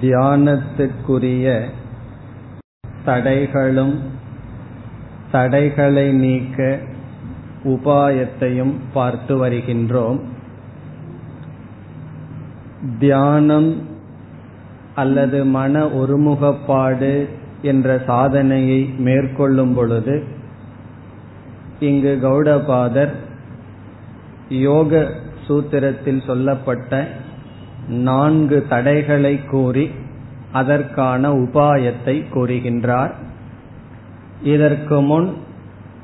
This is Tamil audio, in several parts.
தியானத்திற்குரிய தடைகளும் தடைகளை நீக்க உபாயத்தையும் பார்த்து வருகின்றோம். தியானம் அல்லது மன ஒருமுகப்பாடு என்ற சாதனையை மேற்கொள்ளும் பொழுது இங்கு கௌடபாதர் யோக சூத்திரத்தில் சொல்லப்பட்ட நான்கு தடைகளை கூறி அதற்கான உபாயத்தை கூறுகின்றார். இதற்கு முன்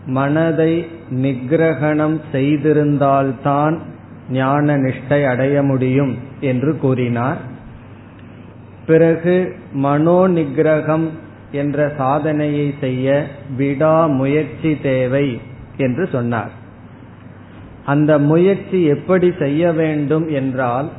மனதை நிகிரகணம் செய்திருந்தால்தான் ஞான நிஷ்டை அடைய முடியும் என்று கூறினார். பிறகு மனோ நிகிரகம் என்ற சாதனையை செய்ய விடாமுயற்சி தேவை என்று சொன்னார். அந்த முயற்சி எப்படி செய்ய வேண்டும் என்றால்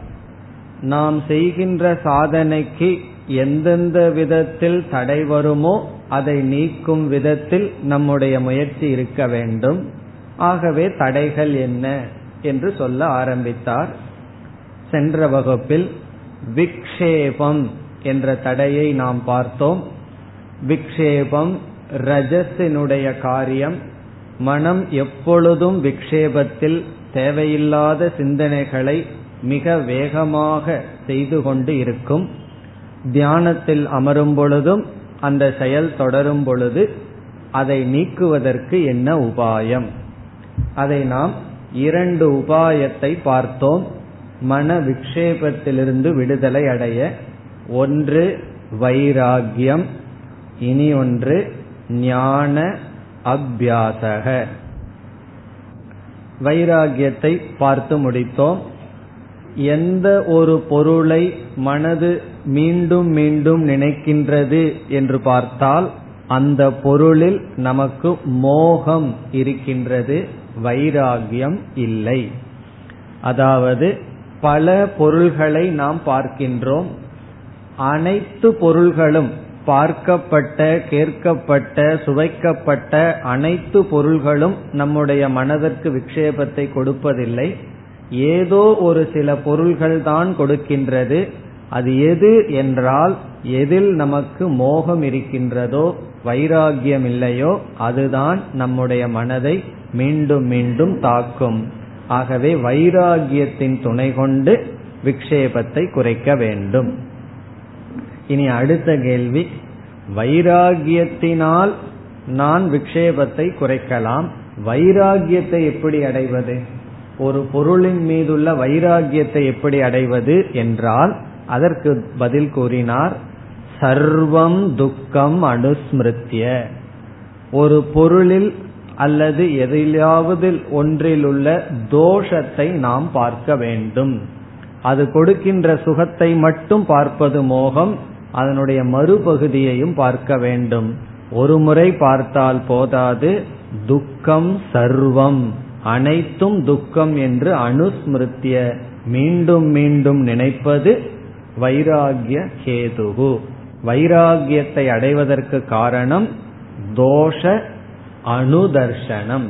நாம் செய்கின்ற சாதனைக்கு எந்தெந்த விதத்தில் தடை வருமோ அதை நீக்கும் விதத்தில் நம்முடைய முயற்சி இருக்க வேண்டும். ஆகவே தடைகள் என்ன என்று சொல்ல ஆரம்பித்தார். சென்ற வகுப்பில் விக்ஷேபம் என்ற தடையை நாம் பார்த்தோம். விக்ஷேபம் ரஜஸினுடைய காரியம். மனம் எப்பொழுதும் விக்ஷேபத்தில் தேவையில்லாத சிந்தனைகளை மிக வேகமாக செய்து கொண்டு இருக்கும். தியானத்தில் அமரும் பொழுதும் அந்த செயல் தொடரும் பொழுது அதை நீக்குவதற்கு என்ன உபாயம்? அதை நாம் இரண்டு உபாயத்தை பார்த்தோம். மன விக்ஷேபத்திலிருந்து விடுதலை அடைய. ஒன்று வைராகியம் இனி ஒன்று ஞான அபியாசக. வைராகியத்தை பார்த்து முடித்தோம். எந்த ஒரு பொருளை மனது மீண்டும் மீண்டும் நினைக்கின்றது என்று பார்த்தால் அந்த பொருளில் நமக்கு மோகம் இருக்கின்றது வைராகியம் இல்லை. அதாவது பல பொருள்களை நாம் பார்க்கின்றோம். அனைத்து பொருள்களும் பார்க்கப்பட்ட கேட்கப்பட்ட சுவைக்கப்பட்ட அனைத்து பொருள்களும் நம்முடைய மனதிற்கு விக்ஷேபத்தை கொடுப்பதில்லை. ஏதோ ஒரு சில பொருள்கள் தான் கொடுக்கின்றது. அது எது என்றால் எதில் நமக்கு மோகம் இருக்கின்றதோ வைராகியம் இல்லையோ அதுதான் நம்முடைய மனதை மீண்டும் மீண்டும் தாக்கும். ஆகவே வைராகியத்தின் துணை கொண்டு விக்ஷேபத்தை குறைக்க வேண்டும். இனி அடுத்த கேள்வி வைராகியத்தினால் நான் விக்ஷேபத்தை குறைக்கலாம். வைராகியத்தை எப்படி அடைவது? ஒரு பொருளின் மீதுள்ள வைராகியத்தை எப்படி அடைவது என்றால் அதற்கு பதில் கூறினார் சர்வம் துக்கம் அனுஸ்மிருத்திய ஒரு பொருளில் அல்லது எதிலாவது ஒன்றில் உள்ள தோஷத்தை நாம் பார்க்க வேண்டும். அது கொடுக்கின்ற சுகத்தை மட்டும் பார்ப்பது மோகம் அதனுடைய மறுபகுதியையும் பார்க்க வேண்டும். ஒரு முறை பார்த்தால் போதாது துக்கம் சர்வம். அனைத்தும் துக்கம் என்று அனுஸ்மிருத்திய மீண்டும் மீண்டும் நினைப்பது வைராகிய கேதுகு. வைராகியத்தை அடைவதற்கு காரணம் தோஷ அனுதர்ஷனம்.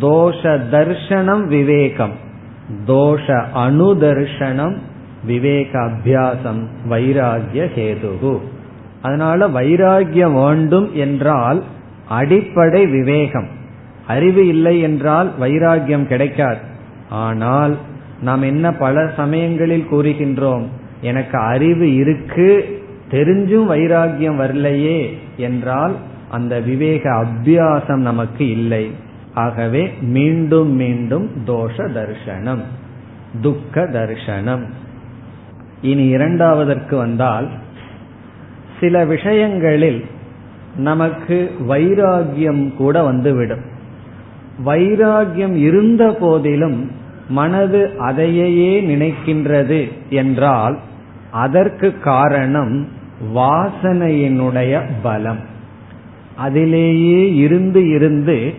தோஷ தர்ஷனம் விவேகம். தோஷ அனுதர்ஷனம் விவேக அபியாசம் வைராகிய கேதுகு. அதனால வைராகியம் வேண்டும் என்றால் அடிப்படை விவேகம். அறிவு இல்லை என்றால் வைராகியம் கிடைக்காது. ஆனால் நாம் என்ன பல சமயங்களில் கூறுகின்றோம் எனக்கு அறிவு இருக்கு தெரிஞ்சும் வைராகியம் வரலையே என்றால் அந்த விவேக அபியாசம் நமக்கு இல்லை. ஆகவே மீண்டும் மீண்டும் தோஷ தர்ஷனம் துக்க தர்ஷனம். இனி இரண்டாவதற்கு வந்தால் சில விஷயங்களில் நமக்கு வைராகியம் கூட வந்துவிடும். வைராகியம் இருந்த போதிலும் மனது அதையே நினைக்கின்றது என்றால் அதற்கு காரணம் வாசனையினுடைய பலம். அதிலேயே இருந்து இருந்து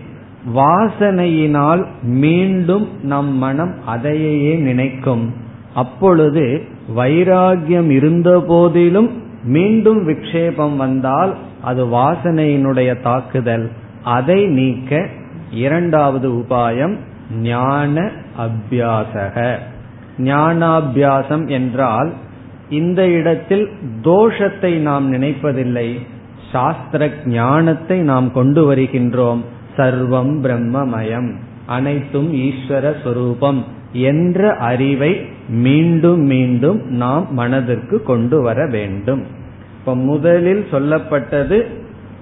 வாசனையினால் மீண்டும் நம் மனம் அதையே நினைக்கும். அப்பொழுது வைராகியம் இருந்த போதிலும் மீண்டும் விக்ஷேபம் வந்தால் அது வாசனையினுடைய தாக்குதல். அதை நீக்க இரண்டாவது உபாயம் ஞான அபியாசக. ஞானாபியாசம் என்றால் இந்த இடத்தில் தோஷத்தை நாம் நினைப்பதில்லை சாஸ்திர ஞானத்தை நாம் கொண்டு வருகின்றோம் சர்வம் பிரம்மமயம் அனைத்தும் ஈஸ்வர சொரூபம் என்ற அறிவை மீண்டும் மீண்டும் நாம் மனதிற்கு கொண்டு வர வேண்டும். இப்ப முதலில் சொல்லப்பட்டது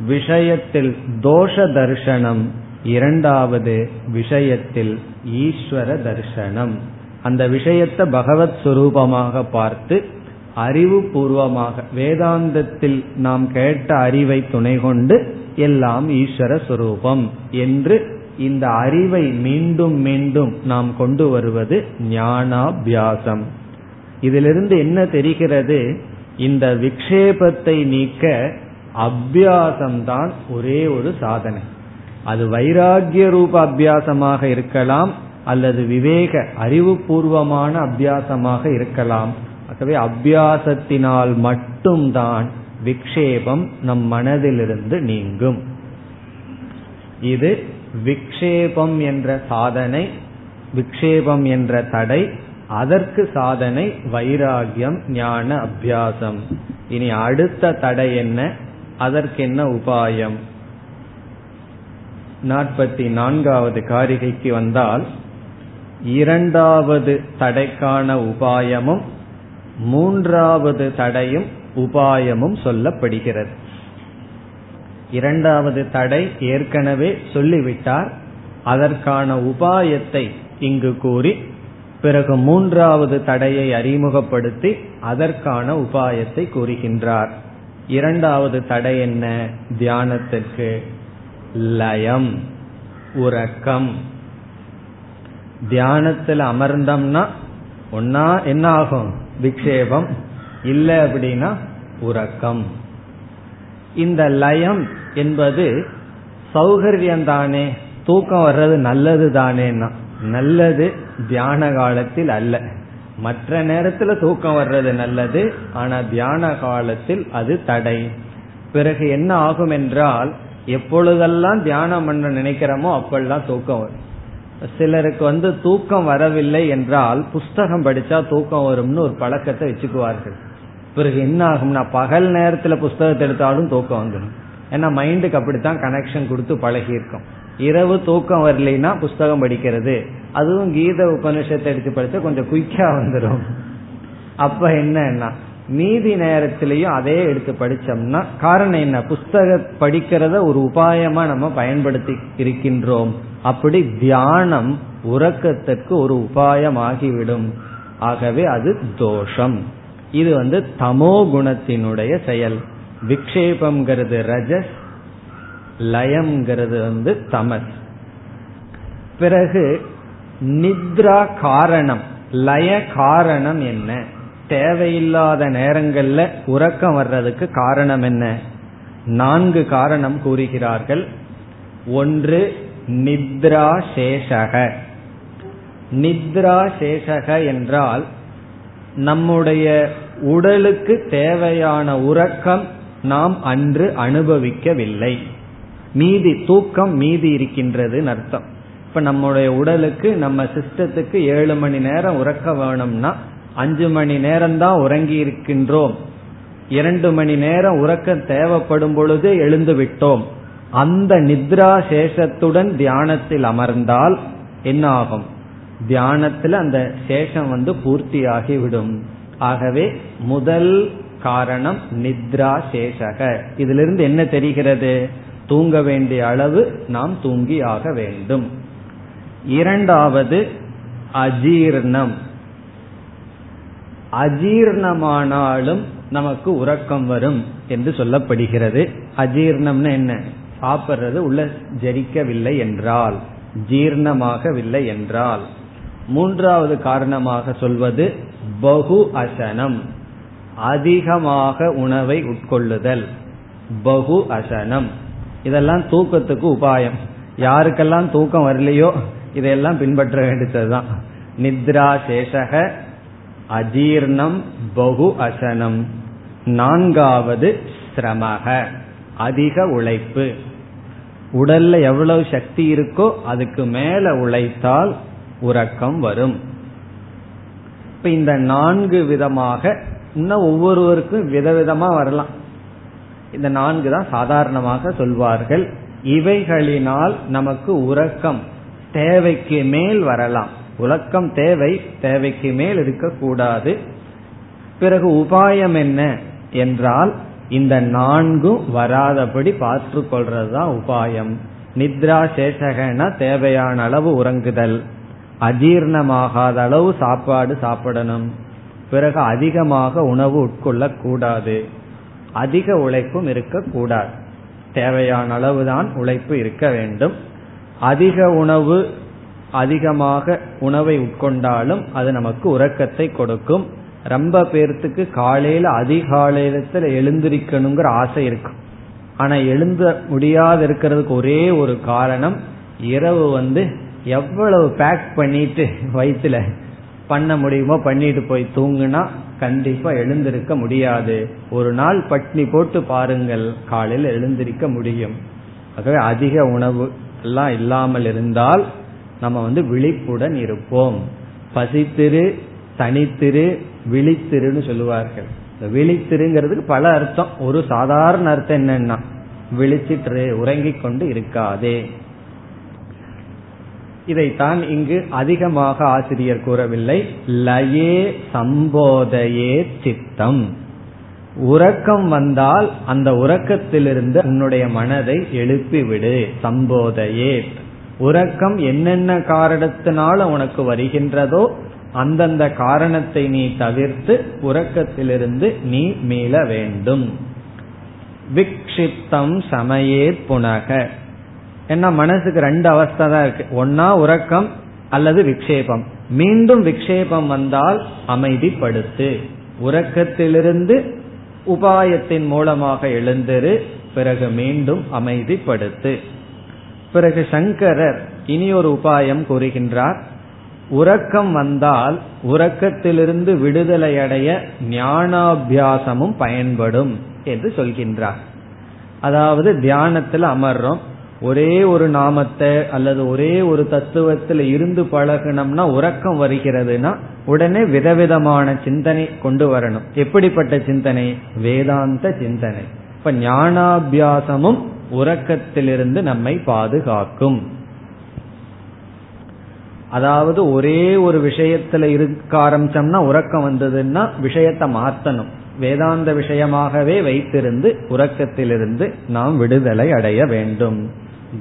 விஷயத்தில் தோஷ தர்சனம் இரண்டாவது விஷயத்தில் ஈஸ்வர தர்சனம். அந்த விஷயத்தை பகவத் சுரூபமாக பார்த்து அறிவு பூர்வமாக வேதாந்தத்தில் நாம் கேட்ட அறிவை துணை கொண்டு எல்லாம் ஈஸ்வர சுரூபம் என்று இந்த அறிவை மீண்டும் மீண்டும் நாம் கொண்டு வருவது ஞானாபியாசம். இதிலிருந்து என்ன தெரிகிறது? இந்த விக்ஷேபத்தை நீக்க அபியாசம்தான் ஒரே ஒரு சாதனை. அது வைராகிய ரூப அபியாசமாக இருக்கலாம் அல்லது விவேக அறிவுபூர்வமான அபியாசமாக இருக்கலாம். ஆகவே அபியாசத்தினால் மட்டும்தான் விக்ஷேபம் நம் மனதிலிருந்து நீங்கும். இது விக்ஷேபம் என்ற சாதனை விக்ஷேபம் என்ற தடை அதற்கு சாதனை வைராகியம் ஞான அபியாசம். இனி அடுத்த தடை என்ன? அதற்கு என்ன உபாயம்? நாற்பத்தி நான்காவது காரிகைக்கு வந்தால் இரண்டாவது தடைக்கான உபாயமும் மூன்றாவது தடையும் உபாயமும் சொல்லப்படுகிறது. இரண்டாவது தடை ஏற்கனவே சொல்லிவிட்டார் அதற்கான உபாயத்தை இங்கு கூறி பிறகு மூன்றாவது தடையை அறிமுகப்படுத்தி அதற்கான உபாயத்தை கூறுகின்றார். இரண்டாவது தடை என்ன? தியானத்திற்கு. லயம் உறக்கம். தியானத்தில் அமர்ந்தோம்னா ஒன்னா என்ன ஆகும்? விக்ஷேபம். இல்லை அப்படின்னா உறக்கம். இந்த லயம் என்பது சௌகரியம் தானே? தூக்கம் வர்றது நல்லது தானேன்னா. நல்லது தியான காலத்தில் அல்ல. மற்ற நேரத்தில் தூக்கம் வர்றது நல்லது ஆனா தியான காலத்தில் அது தடை. பிறகு என்ன ஆகும் என்றால் எப்பொழுதெல்லாம் தியானம் பண்ண நினைக்கிறோமோ அப்பெல்லாம் தூக்கம் வரும். சிலருக்கு வந்து தூக்கம் வரவில்லை என்றால் புஸ்தகம் படிச்சா தூக்கம் வரும்னு ஒரு பழக்கத்தை வச்சுக்குவார்கள். பிறகு என்ன ஆகும்னா பகல் நேரத்துல புஸ்தகத்தை எடுத்தாலும் தூக்கம் வந்துடும். ஏன்னா மைண்டுக்கு அப்படித்தான் கனெக்ஷன் கொடுத்து பழகி இருக்கும் இரவு தூக்கம் வரலைன்னா புஸ்தகம் படிக்கிறது. அதுவும் கீத உபனிஷத்தை எடுத்து படிச்சா கொஞ்சம் குயிக்கா வந்துடும் அப்ப என்னன்னா மீதி நேரத்திலையும் அதே எடுத்து படிச்சோம்னா காரணம் என்ன? புஸ்தக படிக்கிறத ஒரு உபாயமா நம்ம பயன்படுத்தி இருக்கின்றோம். அப்படி தியானம் உறக்கத்திற்கு ஒரு உபாயமாகிவிடும். ஆகவே அது தோஷம். இது வந்து தமோ குணத்தினுடைய செயல். விக்ஷேபம்ங்கிறது ரஜஸ் லயம்ங்கிறது வந்து தமஸ். பிறகு நித்ரா காரணம். லய காரணம் என்ன? தேவையில்லாத நேரங்கள்ல உறக்கம் வர்றதுக்கு காரணம் என்ன? நான்கு காரணம் கூறுகிறார்கள். ஒன்று நித்ரா சேஷக நித்ரா சேஷக என்றால் நம்முடைய உடலுக்கு தேவையான உறக்கம் நாம் அன்று அனுபவிக்கவில்லை. மீதி தூக்கம் மீதி இருக்கின்றது அர்த்தம். இப்ப நம்முடைய உடலுக்கு நம்ம சிஸ்டத்துக்கு ஏழு மணி நேரம் உறக்க வேணும்னா அஞ்சு மணி நேரம் தான் உறங்கி இருக்கின்றோம் இரண்டு மணி நேரம் உறக்கம் தேவைப்படும் பொழுது எழுந்து விட்டோம். அந்த நித்ரா சேஷத்துடன் தியானத்தில் அமர்ந்தால் என்ன ஆகும் தியானத்தில் அந்த சேஷம் வந்து பூர்த்தியாகிவிடும். ஆகவே முதல் காரணம் நித்ரா சேஷக இதிலிருந்து என்ன தெரிகிறது? தூங்க வேண்டிய அளவு நாம் தூங்கி ஆக வேண்டும். இரண்டாவது அஜீர்ணம். அஜீர்ணமானாலும் நமக்கு உறக்கம் வரும் என்று சொல்லப்படுகிறது. அஜீர்ணம்னு என்ன? சாப்பிட்றது உள்ள ஜரிக்கவில்லை என்றால் ஜீர்ணமாகவில்லை என்றால். மூன்றாவது காரணமாக சொல்வது பகு அசனம் அதிகமாக உணவை உட்கொள்ளுதல். பகு அசனம். இதெல்லாம் தூக்கத்துக்கு உபாயம். யாருக்கெல்லாம் தூக்கம் வரலையோ இதையெல்லாம் பின்பற்ற வேண்டியதுதான். நித்ரா சேஷக அஜீர்ணம் பகு அசனம். நான்காவது சிரமக அதிக உழைப்பு. உடல்ல எவ்வளவு சக்தி இருக்கோ அதுக்கு மேல உழைத்தால் உறக்கம் வரும். இப்ப இந்த நான்கு விதமாக இன்னும் ஒவ்வொருவருக்கும் விதவிதமா வரலாம். இந்த நான்கு தான் சாதாரணமாக சொல்வார்கள். இவைகளினால் நமக்கு உறக்கம் தேவைக்கு மேல் வரலாம். உலக்கம் தேவை தேவைக்கு மேல் இருக்கக்கூடாது. பிறகு உபாயம் என்ன என்றால் இந்த நான்கும் வராதபடி பார்த்து கொள்றதுதான் உபாயம். நித்ரா சேஷகன தேவையான அளவு உறங்குதல். அஜீர்ணமாகாத அளவு சாப்பாடு சாப்பிடணும். பிறகு அதிகமாக உணவு உட்கொள்ள கூடாது அதிக உழைப்பும் இருக்கக்கூடாது. தேவையான அளவுதான் உழைப்பு இருக்க வேண்டும். அதிக உணவு அதிகமாக உணவை உட்கொண்டாலும் அது நமக்கு உறக்கத்தை கொடுக்கும். ரொம்ப பேர்த்துக்கு காலையில அதிகாலையில எழுந்திருக்கணுங்கிற ஆசை இருக்கும். ஆனா எழுந்த முடியாது இருக்கிறதுக்கு ஒரே ஒரு காரணம் இரவு வந்து எவ்வளவு பேக் பண்ணிட்டு வயிற்றுல பண்ண முடியுமோ பண்ணிட்டு போய் தூங்குனா கண்டிப்பா எழுந்திருக்க முடியாது. ஒரு நாள் பட்னி போட்டு பாருங்கள் காலையில் எழுந்திருக்க முடியும். ஆகவே அதிக உணவு எல்லாம் இல்லாமல் இருந்தால் நம்ம வந்து விழிப்புடன் இருப்போம். பசித்திரு தனித்திரு விழித்திருன்னு சொல்லுவார்கள். விழித்திருங்கிறதுக்கு பல அர்த்தம். ஒரு சாதாரண அர்த்தம் என்னன்னா விழிச்சிட்டு உறங்கிக் கொண்டு இருக்காதே. இதைத்தான் இங்கு அதிகமாக ஆசிரியர் கூறவில்லை. லயே சம்போதையே சித்தம். உறக்கம் வந்தால் அந்த உறக்கத்திலிருந்து உன்னுடைய மனதை எழுப்பிவிடு. சம்போதையே. உறக்கம் என்னென்ன காரணத்தினால உனக்கு வருகின்றதோ அந்தந்த காரணத்தை நீ தவிர்த்து உறக்கத்திலிருந்து நீ மீள வேண்டும். விக்ஷிப்தம் சமயே புனக. ஏன்னா மனசுக்கு ரெண்டு அவஸ்தை தான் இருக்கு. ஒன்னா உறக்கம் அல்லது விக்ஷேபம். மீண்டும் விக்ஷேபம் வந்தால் அமைதிப்படுத்து. உறக்கத்திலிருந்து உபாயத்தின் மூலமாக எழுந்திரு பிறகு மீண்டும் அமைதிப்படுத்து. பிறகு சங்கரர் இனி ஒரு உபாயம் கூறுகின்றார். உறக்கம் வந்தால் உறக்கத்திலிருந்து விடுதலை அடைய ஞானாபியாசமும் பயன்படும் என்று சொல்கின்றார். அதாவது தியானத்தில் அமர்றோம். ஒரே ஒரு நாமத்தை அல்லது ஒரே ஒரு தத்துவத்தில் இருந்து பழகணும்னா உறக்கம் வருகிறதுனா உடனே விதவிதமான சிந்தனை கொண்டு வரணும். எப்படிப்பட்ட சிந்தனை? வேதாந்த சிந்தனை. இப்ப ஞானாபியாசமும் உறக்கத்திலிருந்து நம்மை பாதுகாக்கும். அதாவது ஒரே ஒரு விஷயத்துல இருக்க ஆரம்பிச்சோம்னா உறக்கம் வந்ததுன்னா விஷயத்தை மாத்தணும். வேதாந்த விஷயமாகவே வைத்திருந்து உறக்கத்திலிருந்து நாம் விடுதலை அடைய வேண்டும்.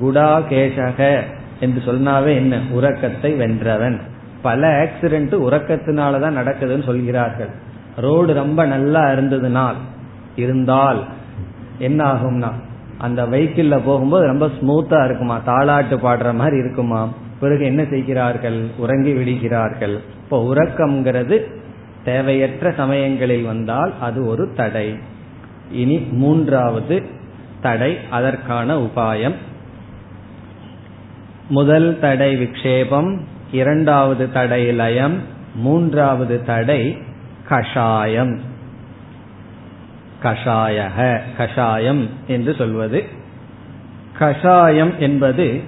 குடா கேசக என்று சொன்னாவே என்ன? உறக்கத்தை வென்றவன். பல ஆக்சிடென்ட் உறக்கத்தினாலதான் நடக்குதுன்னு சொல்கிறார்கள். ரோடு ரொம்ப நல்லா இருந்ததுனால் இருந்தால் என்ன ஆகும்னா அந்த வெஹிக்கிள்ல போகும்போது ரொம்ப ஸ்மூத்தா இருக்குமா? தாளாட்டு பாடுற மாதிரி இருக்குமா? பிறகு என்ன செய்கிறார்கள்? உறங்கி விடுகிறார்கள். இப்போ உறக்கம்ங்கிறது தேவையற்ற சமயங்களில் வந்தால் அது ஒரு தடை. இனி மூன்றாவது தடை அதற்கான உபாயம். முதல் தடை விக்ஷேபம் இரண்டாவது தடை லயம் மூன்றாவது தடை கஷாயம். கஷாயக கஷாயம் என்று சொல்வது. கஷாயம் என்பது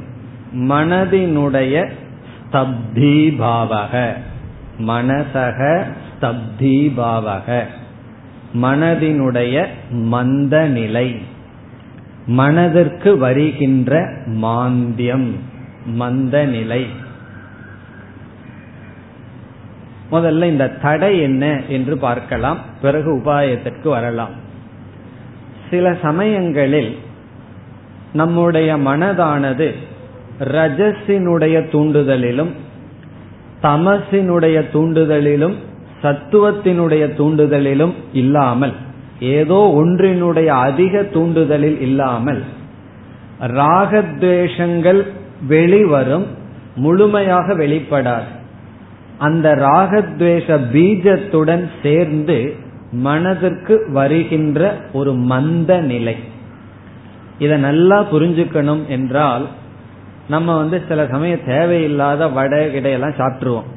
மனதினுடைய ஸ்தப்தீபாவக. மனசக ஸ்தப்தீபாவக. மனதினுடைய மந்த நிலை மனதிற்கு வருகின்ற மாந்தியம் மந்த நிலை முதல்ல இந்த தடை என்ன என்று பார்க்கலாம். பிறகு உபாயத்திற்கு வரலாம். சில சமயங்களில் நம்முடைய மனதானது ரஜஸினுடைய தூண்டுதலிலும் தமசினுடைய தூண்டுதலிலும் சத்துவத்தினுடைய தூண்டுதலிலும் இல்லாமல் ஏதோ ஒன்றினுடைய அதிக தூண்டுதலில் இல்லாமல் ராகத்வேஷங்கள் வெளிவரும் முழுமையாக வெளிப்படாது. அந்த ராகத்வேஷ பீஜத்துடன் சேர்ந்து மனதிற்கு வருகின்ற ஒரு மந்த நிலை. இதை நல்லா புரிஞ்சுக்கணும் என்றால் நம்ம வந்து சில சமயம் தேவையில்லாத வடை கிடையெல்லாம் சாப்பிட்டுருவோம்.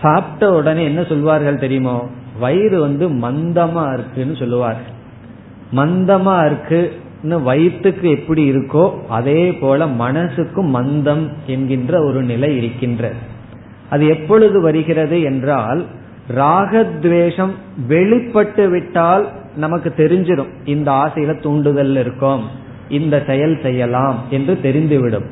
சாப்பிட்ட உடனே என்ன சொல்வார்கள் தெரியுமோ? வயிறு வந்து மந்தமா இருக்குன்னு சொல்லுவார்கள். மந்தமா இருக்குன்னு வயிற்றுக்கு எப்படி இருக்கோ அதே போல மனசுக்கும் மந்தம் என்கின்ற ஒரு நிலை இருக்கின்ற அது எப்பொழுது வருகிறது என்றால் ராகத்வேஷம் வெளிப்பட்டு விட்டால் நமக்கு தெரிஞ்சிடும் இந்த ஆசையில தூண்டுதல் இருக்கும் இந்த செயல் செய்யலாம் என்று தெரிந்துவிடும்.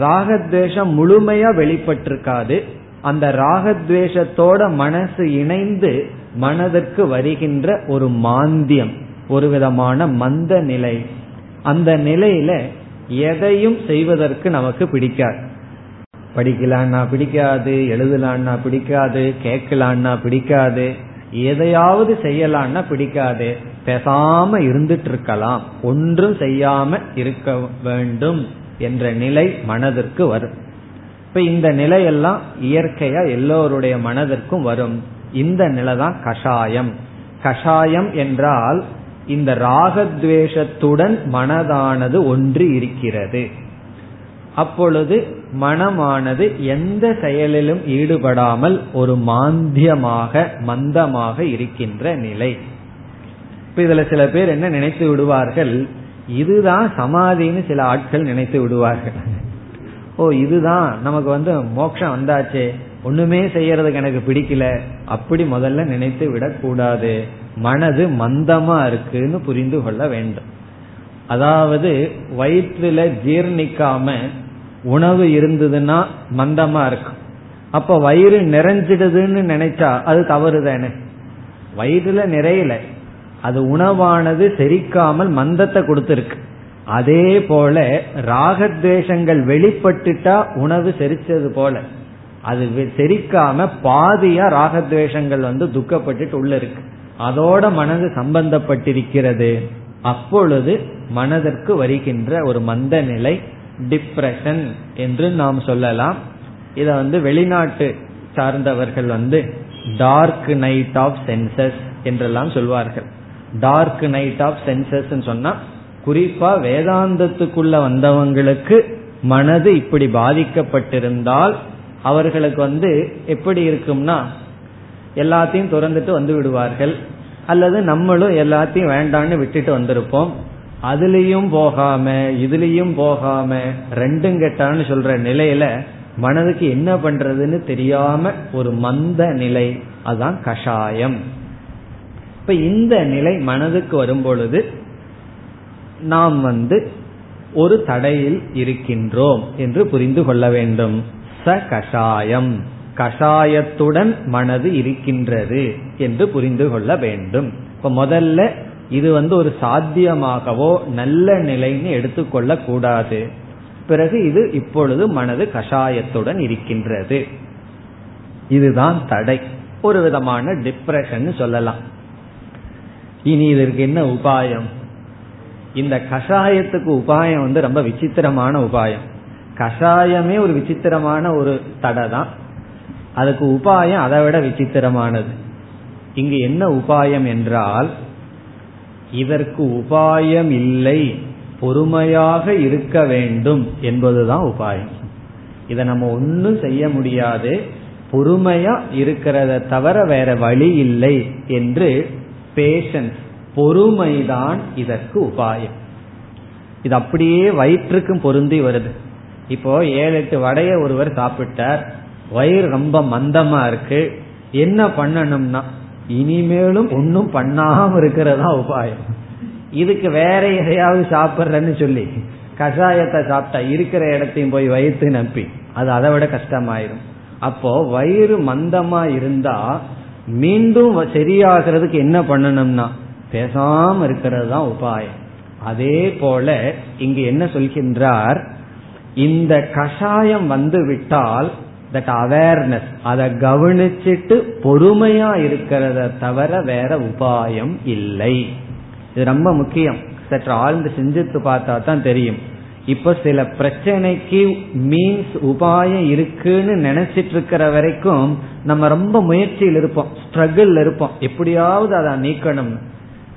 ராகத்வேஷம் முழுமையா வெளிப்பட்டிருக்காது அந்த ராகத்வேஷத்தோட மனசு இணைந்து மனதிற்கு வருகின்ற ஒரு மாந்தியம் ஒரு விதமான மந்த நிலை. அந்த நிலையில எதையும் செய்வதற்கு நமக்கு பிடிக்காது. படிக்கலான்னா பிடிக்காது எழுதலான்னா பிடிக்காது கேட்கலான்னா பிடிக்காது எதையாவது செய்யலான்னா பிடிக்காது. பேசாம இருந்துட்டு இருக்கலாம் ஒன்றும் செய்யாம இருக்க வேண்டும் என்ற நிலை மனதிற்கு வரும். இப்ப இந்த நிலையெல்லாம் இயற்கையா எல்லோருடைய மனதிற்கும் வரும். இந்த நிலை தான் கஷாயம். கஷாயம் என்றால் இந்த ராகத்வேஷத்துடன் மனதானது ஒன்று இருக்கிறது. அப்பொழுது மனமானது எந்த செயலிலும் ஈடுபடாமல் ஒரு மாந்தியமாக மந்தமாக இருக்கின்ற நிலை. இப்ப இதுல சில பேர் என்ன நினைத்து விடுவார்கள்? இதுதான் சமாதின்னு சில ஆட்கள் நினைத்து விடுவார்கள். ஓ இதுதான் நமக்கு வந்து மோட்சம் வந்தாச்சே ஒண்ணுமே செய்யறதுக்கு எனக்கு பிடிக்கல அப்படி முதல்ல நினைத்து விடக்கூடாது. மனது மந்தமா இருக்குன்னு புரிந்து கொள்ள வேண்டும். அதாவது வயிற்றுல ஜீர்ணிக்காம உணவு இருந்ததுன்னா மந்தமா இருக்கும். அப்ப வயிறு நிறைஞ்சிடுதுன்னு நினைச்சா அது தவறு தானே வயிறுல நிறையல. அது உணவானது செரிக்காமல் மந்தத்தை கொடுத்துருக்கு. அதே போல ராகத்வேஷங்கள் வெளிப்பட்டுட்டா உணவு செரிச்சது போல. அது செரிக்காம பாதியா ராகத்வேஷங்கள் வந்து துக்கப்பட்டுட்டு உள்ள இருக்கு. அதோட மனது சம்பந்தப்பட்டிருக்கிறது. அப்பொழுது மனதிற்கு வருகின்ற ஒரு மந்த நிலை டிப்ரெஷன் என்று நாம் சொல்லலாம். இதை வந்து வெளிநாட்டு சார்ந்தவர்கள் வந்து டார்க் நைட் ஆஃப் சென்சஸ் என்றெல்லாம் சொல்வார்கள். டார்க் நைட் ஆஃப் சென்சஸ் சொன்னா குறிப்பா வேதாந்தத்துக்குள்ள வந்தவங்களுக்கு மனது இப்படி பாதிக்கப்பட்டிருந்தால் அவர்களுக்கு வந்து எப்படி இருக்கும்னா எல்லாத்தையும் திறந்துட்டு வந்து விடுவார்கள். அல்லது நம்மளும் எல்லாத்தையும் வேண்டான்னு விட்டுட்டு வந்திருப்போம். அதுலயும் போகாம இதுலயும் போகாம ரெண்டும் கெட்டான்னு சொல்ற நிலையில மனதுக்கு என்ன பண்றதுன்னு தெரியாம ஒரு மந்த நிலை அதுதான் கஷாயம். இப்ப இந்த நிலை மனதுக்கு வரும் பொழுது நாம் வந்து ஒரு தடையில் இருக்கின்றோம் என்று புரிந்து கொள்ள வேண்டும். ச கஷாயம். கஷாயத்துடன் மனது இருக்கின்றது என்று புரிந்து கொள்ள வேண்டும். இப்ப முதல்ல இது வந்து ஒரு சாத்தியமாகவோ நல்ல நிலைன்னு எடுத்துக்கொள்ள கூடாது. பிறகு இது இப்பொழுது மனது கஷாயத்துடன் இருக்கின்றது. இதுதான் தடை. ஒரு விதமான டிப்ரெஷன் சொல்லலாம். இனி இதற்கு என்ன உபாயம்? இந்த கஷாயத்துக்கு உபாயம் வந்து ரொம்ப விசித்திரமான உபாயம். கஷாயமே ஒரு விசித்திரமான ஒரு தடை தான். அதுக்கு உபாயம் அதை விட விசித்திரமானது. இங்கு என்ன உபாயம் என்றால் இதற்கு உபாயம் இல்லை. பொறுமையாக இருக்க வேண்டும் என்பதுதான் உபாயம். இதை நம்ம ஒன்னும் செய்ய முடியாது. பொறுமையா இருக்கிறத தவிர வேற வழி இல்லை என்று பேஷன்ஸ் பொறுமைதான் இதற்கு உபாயம். இது அப்படியே வயிற்றுக்கும் பொருந்தி வருது. இப்போ ஏழு எட்டு வடைய ஒருவர் சாப்பிட்டார். வயிறு ரொம்ப மந்தமா இருக்கு. என்ன பண்ணணும்னா இனிமேலும் ஒன்னும் பண்ணாம இருக்கிறதா உபாயம். இதுக்கு வேற எதையாவது சாப்பிட்றேன்னு சொல்லி கஷாயத்தை சாப்பிட்டா இருக்கிற இடத்தையும் போய் வயிற்று நம்பி அது அதை விட கஷ்டமாயிரும். அப்போ வயிறு மந்தமா இருந்தா மீண்டும் சரியாகிறதுக்கு என்ன பண்ணணும்னா பேசாம இருக்கிறது தான் உபாயம். அதே போல இங்கு என்ன சொல்கின்றார் இந்த கஷாயம் வந்து விட்டால் தட் அவேர்னஸ் அதை கவனிச்சிட்டு பொறுமையா இருக்கிறத தவிர வேற உபாயம் இல்லை. இது ரொம்ப முக்கியம். சற்று ஆழ்ந்து செஞ்சுட்டு பார்த்தா தான் தெரியும். இப்ப சில பிரச்சனைக்கு மீன்ஸ் உபாயம் இருக்குன்னு நினைச்சிட்டு இருக்கிற வரைக்கும் நம்ம ரொம்ப முயற்சியில் இருப்போம் ஸ்ட்ரகிள் இருப்போம். எப்படியாவது அதை நீக்கணும்.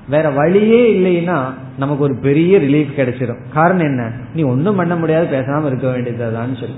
வேற வழியே இல்லைன்னா நமக்கு ஒரு பெரிய ரிலீஃப் கிடைச்சிடும் காரணம் என்ன? நீ ஒன்றும் பண்ண முடியாது பேசாம இருக்க வேண்டியதுதான் சொல்லி.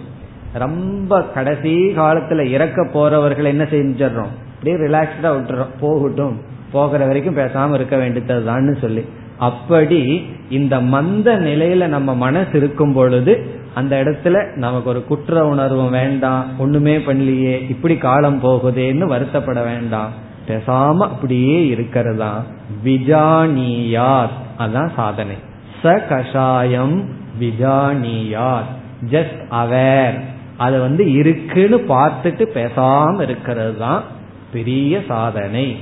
ரொம்ப கடைசி காலத்துல இறக்க போறவர்கள் என்ன செஞ்சிடறோம்? அப்படியே ரிலாக்ஸ்டா விட்டுறோம். போகட்டும். போகிற வரைக்கும் பேசாம இருக்க வேண்டியதுதான்னு சொல்லி. அப்படி இந்த மந்த நிலையில நம்ம மனசு இருக்கும் பொழுது அந்த இடத்துல நமக்கு ஒரு குற்ற உணர்வும் வேண்டாம். ஒண்ணுமே பண்ணலையே. இப்படி காலம் போகுதேன்னு வருத்தப்பட வேண்டாம். பேசாம அப்படியே இருக்கிறதா? விஜானியார். அதான் சாதனை. ச கஷாயம் விஜானியார். ஜஸ்ட் அவேர் அது வந்து இருக்குன்னு பார்த்துட்டு பேசாம இருக்கிறது தான் பெரிய சாதனை.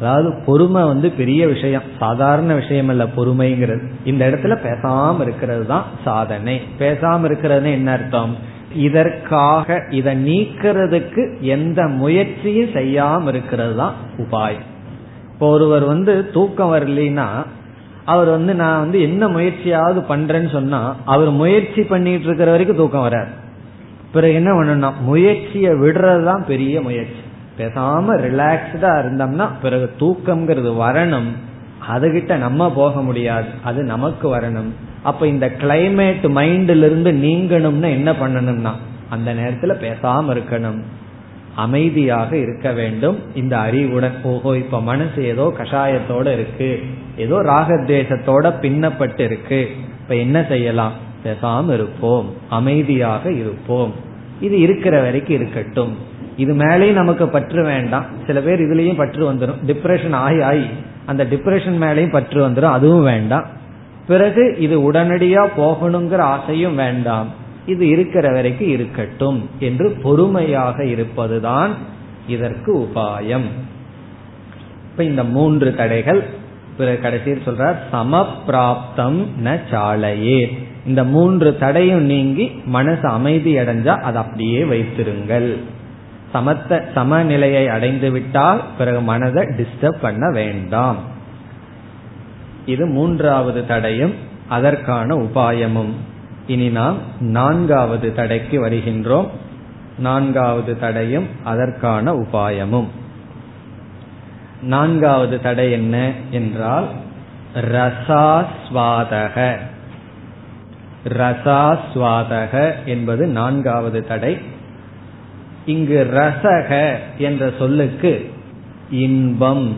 அதாவது பொறுமை வந்து பெரிய விஷயம் சாதாரண விஷயம் அல்ல பொறுமைங்கிறது. இந்த இடத்துல பேசாம இருக்கிறது தான் சாதனை. பேசாம இருக்கிறது என்ன அர்த்தம்? இதற்காக இதை நீக்கிறதுக்கு எந்த முயற்சியும் செய்யாம இருக்கிறது தான் உபாயம். இப்போ ஒருவர் வந்து தூக்கம் வரலினா அவர் வந்து நான் வந்து என்ன முயற்சியாவது பண்றேன்னு சொன்னா அவர் முயற்சி பண்ணிட்டு இருக்கிற வரைக்கும் தூக்கம் வராது. பிறகு என்ன பண்ணணும் முயற்சியை விடுறது தான் பெரிய முயற்சி. பேசாம ரிலாக்ஸ்டா இருந்தோம்னா பிறகு தூக்கம்ங்கிறது வரணும். அதுகிட்ட நம்ம போக முடியாது. அது நமக்கு வரணும். அப்ப இந்த கிளைமேட் மைண்ட்ல இருந்து நீங்கணும்னா என்ன பண்ணணும்னா அந்த நேரத்துல பேசாம இருக்கணும். அமைதியாக இருக்க வேண்டும். இந்த அறிவுடன் ஓஹோ இப்ப மனசு ஏதோ கஷாயத்தோட இருக்கு. ஏதோ ராகத்வேஷத்தோட பின்னப்பட்டு இருக்கு இப்ப என்ன செய்யலாம்? பேசாம இருப்போம். அமைதியாக இருப்போம். இது இருக்கிற வரைக்கும் இருக்கட்டும். இது மேலேயும் நமக்கு பற்று வேண்டாம். சில பேர் இதுலயும் பற்று வந்துடும் டிப்ரெஷன் ஆகி ஆகி அந்த டிப்ரெஷன் மேலேயும் பற்று வந்துடும் அதுவும் வேண்டாம். பிறகு இது உடனடியா போகணுங்கிற ஆசையும் வேண்டாம். இது இருக்கிற வரைக்கும் இருக்கட்டும் என்று பொறுமையாக இருப்பதுதான் இதற்கு உபாயம். இப்ப இந்த மூன்று தடைகள் பிறகு கடைசியில் சொல்றார் சமப்பிராப்தம் ந சாலையே. இந்த மூன்று தடையும் நீங்கி மனசு அமைதி அடைஞ்சா அதை அப்படியே வைத்திருங்கள். சமத்த சமநிலையை அடைந்து விட்டால் பிறகு மனதை டிஸ்டர்ப் பண்ண வேண்டாம். இது மூன்றாவது தடையும் அதற்கான உபாயமும். இனி நாம் நான்காவது தடைக்கு வருகின்றோம். நான்காவது தடையும் அதற்கான உபாயமும். நான்காவது தடை என்ன என்றால் ரசாஸ்வாதக. ரசாஸ்வாதக என்பது நான்காவது தடை. இங்கு ரசக என்ற சொல்லுக்கு இன்பம்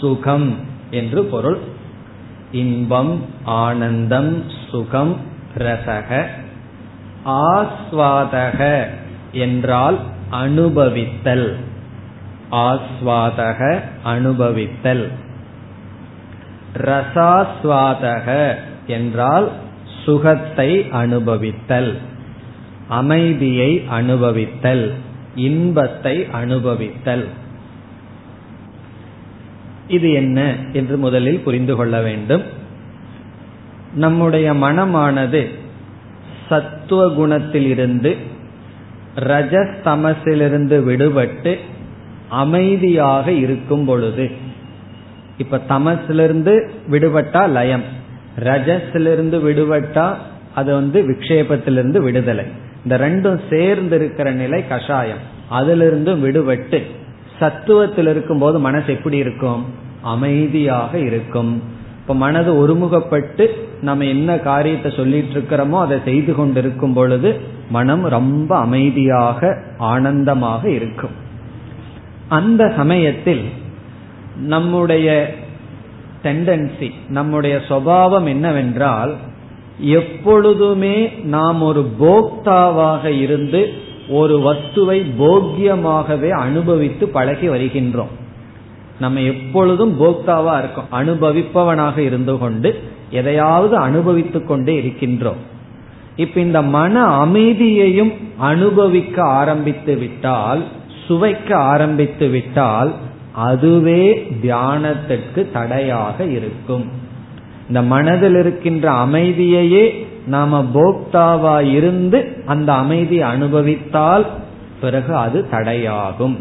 சுகம் என்று பொருள். இன்பம் ஆனந்தம் சுகம் ரசக ஆஸ்வாதக என்றால் அனுபவித்தல். ஆஸ்வாதக அனுபவித்தல். ரசாஸ்வாதக என்றால் சுகத்தை அனுபவித்தல். அமைதியை அனுபவித்தல். இன்பத்தை அனுபவித்தல். இது என்ன என்று முதலில் புரிந்து கொள்ள வேண்டும். நம்முடைய மனமானது சத்துவ குணத்திலிருந்து ரஜஸ்தமசிலிருந்து விடுபட்டு அமைதியாக இருக்கும் பொழுது இப்ப தமசிலிருந்து விடுபட்டா லயம் ரஜஸிலிருந்து விடுபட்டா அது வந்து விக்ஷேபத்திலிருந்து விடுதலை. இந்த ரெண்டும் சேர்ந்து இருக்கிற நிலை கஷாயம். அதிலிருந்து விடுபட்டு சத்துவத்தில் இருக்கும் போது மனசு எப்படி இருக்கும்? அமைதியாக இருக்கும். இப்ப மனது ஒருமுகப்பட்டு நம்ம என்ன காரியத்தை சொல்லிட்டு இருக்கிறோமோ அதை செய்து கொண்டிருக்கும் பொழுது மனம் ரொம்ப அமைதியாக ஆனந்தமாக இருக்கும். அந்த சமயத்தில் நம்முடைய டெண்டன்சி நம்முடைய சுவாவம் என்னவென்றால் எப்பொழுதுமே நாம் ஒரு போக்தாவாக இருந்து ஒரு வஸ்துவை போக்கியமாகவே அனுபவித்து பழகி வருகின்றோம். நம்ம எப்பொழுதும் போக்தாவா இருக்கோம். அனுபவிப்பவனாக இருந்து கொண்டு எதையாவது அனுபவித்துக் கொண்டே இருக்கின்றோம். இப்ப இந்த மன அமைதியையும் அனுபவிக்க ஆரம்பித்து விட்டால் சுவைக்க ஆரம்பித்து விட்டால் அதுவே தியானத்திற்கு தடையாக இருக்கும். இந்த மனதில் இருக்கின்ற அமைதியையே நாம போக்தாவா இருந்து அந்த அமைதி அனுபவித்தால் பிறகு அது தடையாகும்.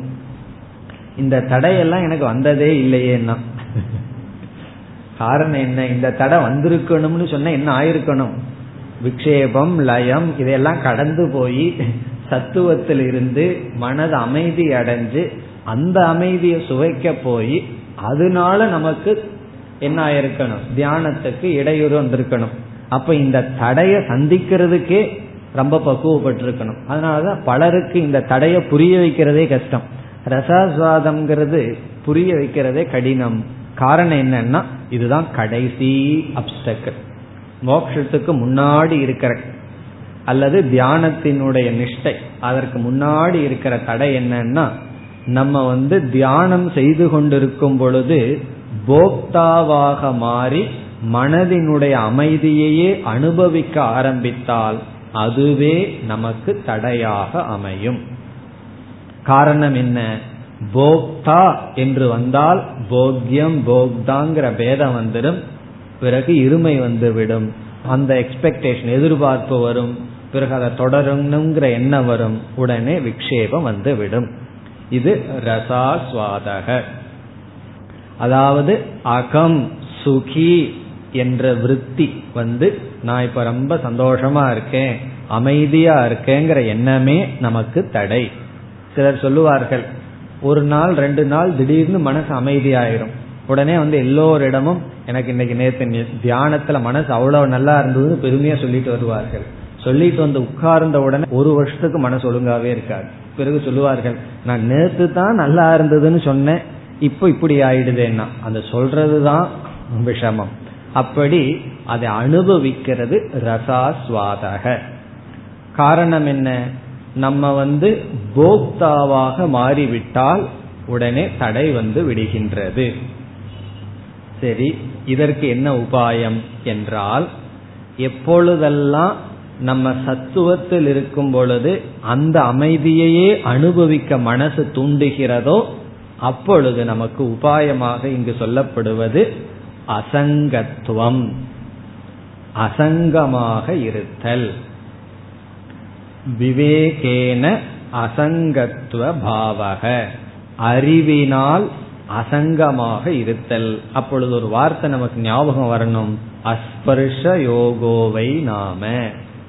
இந்த தடையெல்லாம் எனக்கு வந்ததே இல்லையேன்னா காரணம் என்ன? இந்த தடை வந்திருக்கணும்னு சொன்ன என்ன ஆயிருக்கணும்? விக்ஷேபம் லயம் இதெல்லாம் கடந்து போய் சத்துவத்தில் இருந்து மனது அமைதி அடைஞ்சு அந்த அமைதியை சுவைக்க போய் அதனால நமக்கு என்ன ஆயிருக்கணும்? தியானத்துக்கு இடையூறு வந்திருக்கணும். அப்ப இந்த தடையை சந்திக்கிறதுக்கே ரொம்ப பக்குவப்பட்டிருக்கணும். அதனாலதான் பலருக்கு இந்த தடையை புரிய வைக்கிறதே கஷ்டம். ரசாஸ்வாதம்ங்கிறது புரிய வைக்கிறதே கடினம். காரணம் என்னன்னா இதுதான் கடைசி அப்டக்கல் மோக்ஷத்துக்கு முன்னாடி இருக்கிற அல்லது தியானத்தினுடைய நிஷ்டை. அதற்கு முன்னாடி இருக்கிற தடை என்னன்னா நம்ம வந்து தியானம் செய்து கொண்டிருக்கும் பொழுது போக்தாவாக மாறி மனதினுடைய அமைதியையே அனுபவிக்க ஆரம்பித்தால் அதுவே நமக்கு தடையாக அமையும். காரணம் என்ன? போக்தா என்று வந்தால் போக்யம் போக்தாங்கிற பேதம் வந்துடும் பிறகு இருமை வந்துவிடும். அந்த எக்ஸ்பெக்டேஷன் எதிர்பார்ப்பு வரும் பிறகு அதை தொடரணுங்கிற எண்ணம் வரும் உடனே விக்ஷேபம் வந்து விடும் இது ரசாஸ்வாதக அதாவது அகம் சுகி என்ற விருத்தி வந்து நான் இப்ப ரொம்ப சந்தோஷமா இருக்கேன் அமைதியா இருக்கேங்கிற எண்ணமே நமக்கு தடை. சிலர் சொல்லுவார்கள் ஒரு நாள் ரெண்டு நாள் திடீர்னு மனசு அமைதியாயிரும். உடனே வந்து எல்லோரிடமும் எனக்கு இன்னைக்கு நேற்று தியானத்துல மனசு அவ்வளவு நல்லா இருந்ததுன்னு பெருமையா சொல்லிட்டு வருவார்கள். சொல்லிட்டு வந்து உட்கார்ந்த உடனே ஒரு வருஷத்துக்கு மனசு ஒழுங்காவே இருக்காது. பிறகு சொல்லுவார்கள் நான் நேற்று தான் நல்லா இருந்ததுன்னு சொன்னேன் இப்போ இப்படி ஆயிடுதேன்னா. அந்த சொல்றதுதான் விஷமம். அப்படி அதை அனுபவிக்கிறது ரசாஸ்வாதக. காரணம் என்ன? நம்ம வந்து போக்தாவாக மாறிவிட்டால் உடனே தடை வந்து விடுகின்றது. சரி இதற்கு என்ன உபாயம் என்றால் எப்பொழுதெல்லாம் நம்ம சத்துவத்தில் இருக்கும் பொழுது அந்த அமைதியையே அனுபவிக்க மனசு தூண்டுகிறதோ அப்பொழுது நமக்கு உபாயமாக இங்கு சொல்லப்படுவது அசங்கத்துவம் அசங்கமாக இருத்தல். விவேகேன அசங்கத்துவ பாவக அறிவினால் அசங்கமாக இருத்தல். அப்பொழுது ஒரு வார்த்தை நமக்கு ஞாபகம் வரணும். அஸ்பர்ஷ யோகோவை நாம.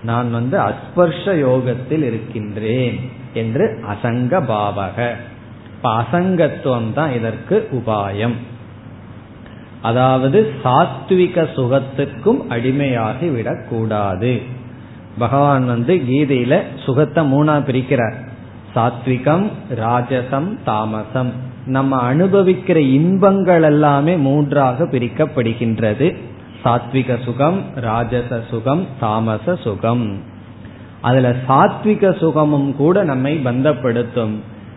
நான் வந்து அஸ்பர்ஷ யோகத்தில் இருக்கின்றேன் என்று அசங்க பாவக இப்ப அசங்கத்துவம் தான் இதற்கு உபாயம். அதாவது சாத்விக சுகத்துக்கும் அடிமையாகி விடக்கூடாது பகவான் வந்து கீதையில சுகத்தை மூணா பிரிக்கிறார். சாத்விகம் ராஜசம் தாமசம். நம்ம அனுபவிக்கிற இன்பங்கள் எல்லாமே மூன்றாக பிரிக்கப்படுகின்றது. சாத்விக சுகம் ராஜச சுகம் தாமச சுகம். அதுல சாத்விக சுகமும் கூட நம்மை பந்தப்படுத்தும்.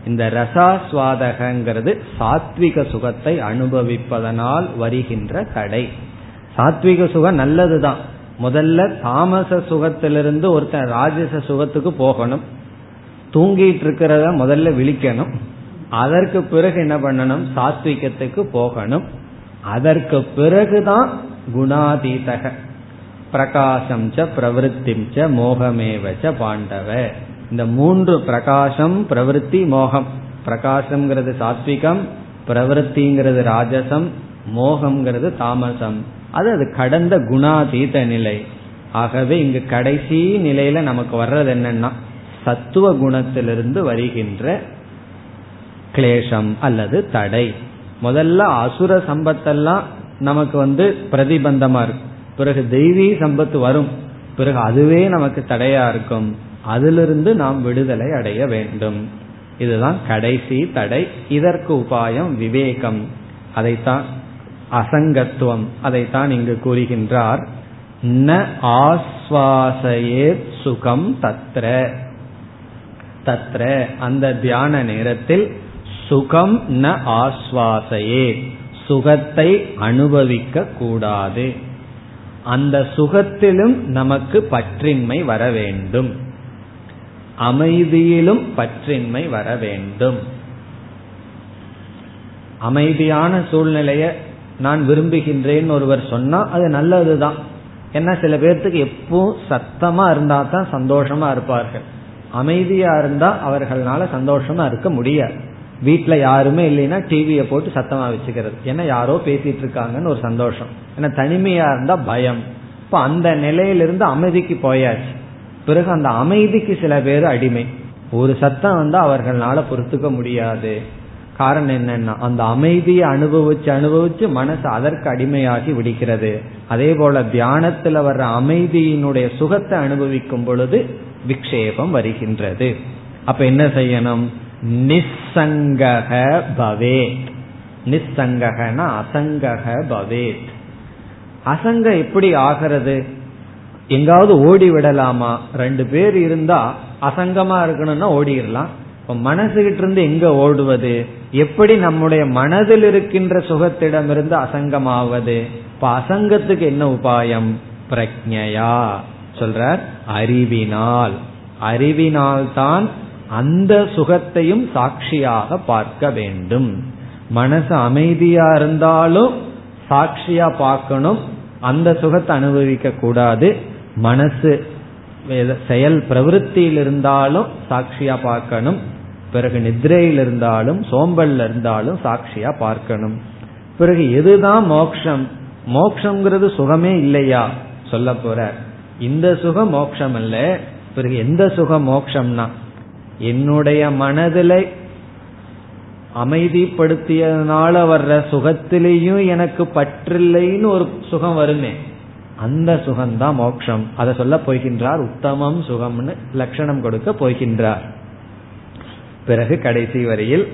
இந்த ரசாஸ்வாதகங்கிறது சாத்விக சுகத்தை அனுபவிப்பதனால் வருகின்ற தடை. சாத்விக சுகம் நல்லதுதான். முதல்ல தாமச சுகத்திலிருந்து ஒருத்தன் ராஜச சுகத்துக்கு போகணும். தூங்கிட்டு இருக்கிறத முதல்ல விழிக்கணும். அதற்கு பிறகு என்ன பண்ணணும்? சாத்விகத்துக்கு போகணும். அதற்கு பிறகுதான் குணாதீதக. பிரகாசம் ச பிரவருத்திம் ச மோகமேவச்ச பாண்டவ. இந்த மூன்று பிரகாசம் பிரவருத்தி மோகம். பிரகாசம்ங்கிறது சாத்விகம் பிரவருத்திங்கிறது ராஜசம் மோகம்ங்கிறது தாமசம். அது அது கடந்த குணாதீத நிலை. ஆகவே இங்கு கடைசி நிலையில நமக்கு வர்றது என்னன்னா சத்துவ குணத்திலிருந்து வருகின்ற கிளேஷம் அல்லது தடை. முதல்ல அசுர சம்பத்தெல்லாம் நமக்கு வந்து பிரதிபந்தமா இருக்கும். பிறகு தெய்வீ சம்பத்து வரும். பிறகு அதுவே நமக்கு தடையா இருக்கும். அதிலிருந்து நாம் விடுதலை அடைய வேண்டும். இதுதான் கடைசி தடை. இதற்கு உபாயம் விவேகம். அதைத்தான் அசங்கத்துவம். அதைத்தான் இங்கு கூறுகின்றார். ந ஆஸ்வாசையே சுகம் தத்ர. தத்ர. அந்த தியான நேரத்தில் சுகம் ந ஆஸ்வாசையே. சுகத்தை அனுபவிக்க கூடாது அந்த சுகத்திலும் நமக்கு பற்றின்மை வர வேண்டும். அமைதியிலும் பற்றின்மை வர வேண்டும். அமைதியான சூழ்நிலையை நான் விரும்புகின்றேன் ஒருவர் சொன்னா அது நல்லதுதான். ஏன்னா சில பேர்த்துக்கு எப்பவும் சத்தமா இருந்தா தான் சந்தோஷமா இருப்பார்கள். அமைதியா இருந்தா அவர்களால சந்தோஷமா இருக்க முடியாது. வீட்டுல யாருமே இல்லைன்னா டிவியை போட்டு சத்தமா வச்சுக்கிறது. ஏன்னா யாரோ பேசிட்டு இருக்காங்கன்னு ஒரு சந்தோஷம். ஏன்னா தனிமையா இருந்தா பயம். இப்ப அந்த நிலையிலிருந்து அமைதிக்கு போயாச்சு. பிறகு அந்த அமைதிக்கு சில பேர் அடிமை. ஒரு சத்தம் வந்து அவர்களால பொறுத்துக்க முடியாது. காரணம் என்னன்னா அந்த அமைதியை அனுபவிச்சு அனுபவிச்சு மனசு அதற்கு அடிமையாகி விடுகிறது. அதே போல தியானத்துல வர்ற அமைதியினுடைய சுகத்தை அனுபவிக்கும் பொழுது விக்ஷேபம் வருகின்றது. அப்ப என்ன செய்யணும்? நிசங்கக பவேத். நிசங்ககனா அசங்கக பவேத். அசங்க எப்படி ஆகிறது? எங்காவது ஓடி விடலாமா? ரெண்டு பேர் இருந்தா அசங்கமா இருக்கணும்னா ஓடிடலாம். இப்ப மனசுகிட்ட இருந்து எங்க ஓடுவது? எப்படி நம்முடைய மனதில் இருக்கின்ற சுகத்திடமிருந்து அசங்கமாவது? இப்ப அசங்கத்துக்கு என்ன உபாயம்? பிரக்ஞையா. சொல்றார் அறிவினால். அறிவினால்தான் அந்த சுகத்தையும் சாட்சியாக பார்க்க வேண்டும். மனசு அமைதியா இருந்தாலும் சாட்சியா பார்க்கணும். அந்த சுகத்தை அனுபவிக்க கூடாது. மனசு செயல் பிரவருத்தியில் இருந்தாலும் சாட்சியா பார்க்கணும். பிறகு நித்ரையில் இருந்தாலும் சோம்பல்ல இருந்தாலும் சாட்சியா பார்க்கணும். பிறகு எதுதான் மோக்ஷம்? மோக்ஷங்கிறது சுகமே இல்லையா? சொல்ல போற. இந்த சுகம் மோக்ஷம் அல்ல. பிறகு எந்த சுகம் மோக்ஷம்னா? என்னுடைய மனதில் அமைதிப்படுத்தியதுனால வர்ற சுகத்திலேயும் எனக்கு பற்றில்லைன்னு ஒரு சுகம் வருமே. அந்த சுகம்தான் மோக்ஷம். அதை சொல்ல போகின்றார். உத்தமம் சுகம்னு லட்சணம் கொடுக்க போகின்றார். பிறகு கடைசி வரியில்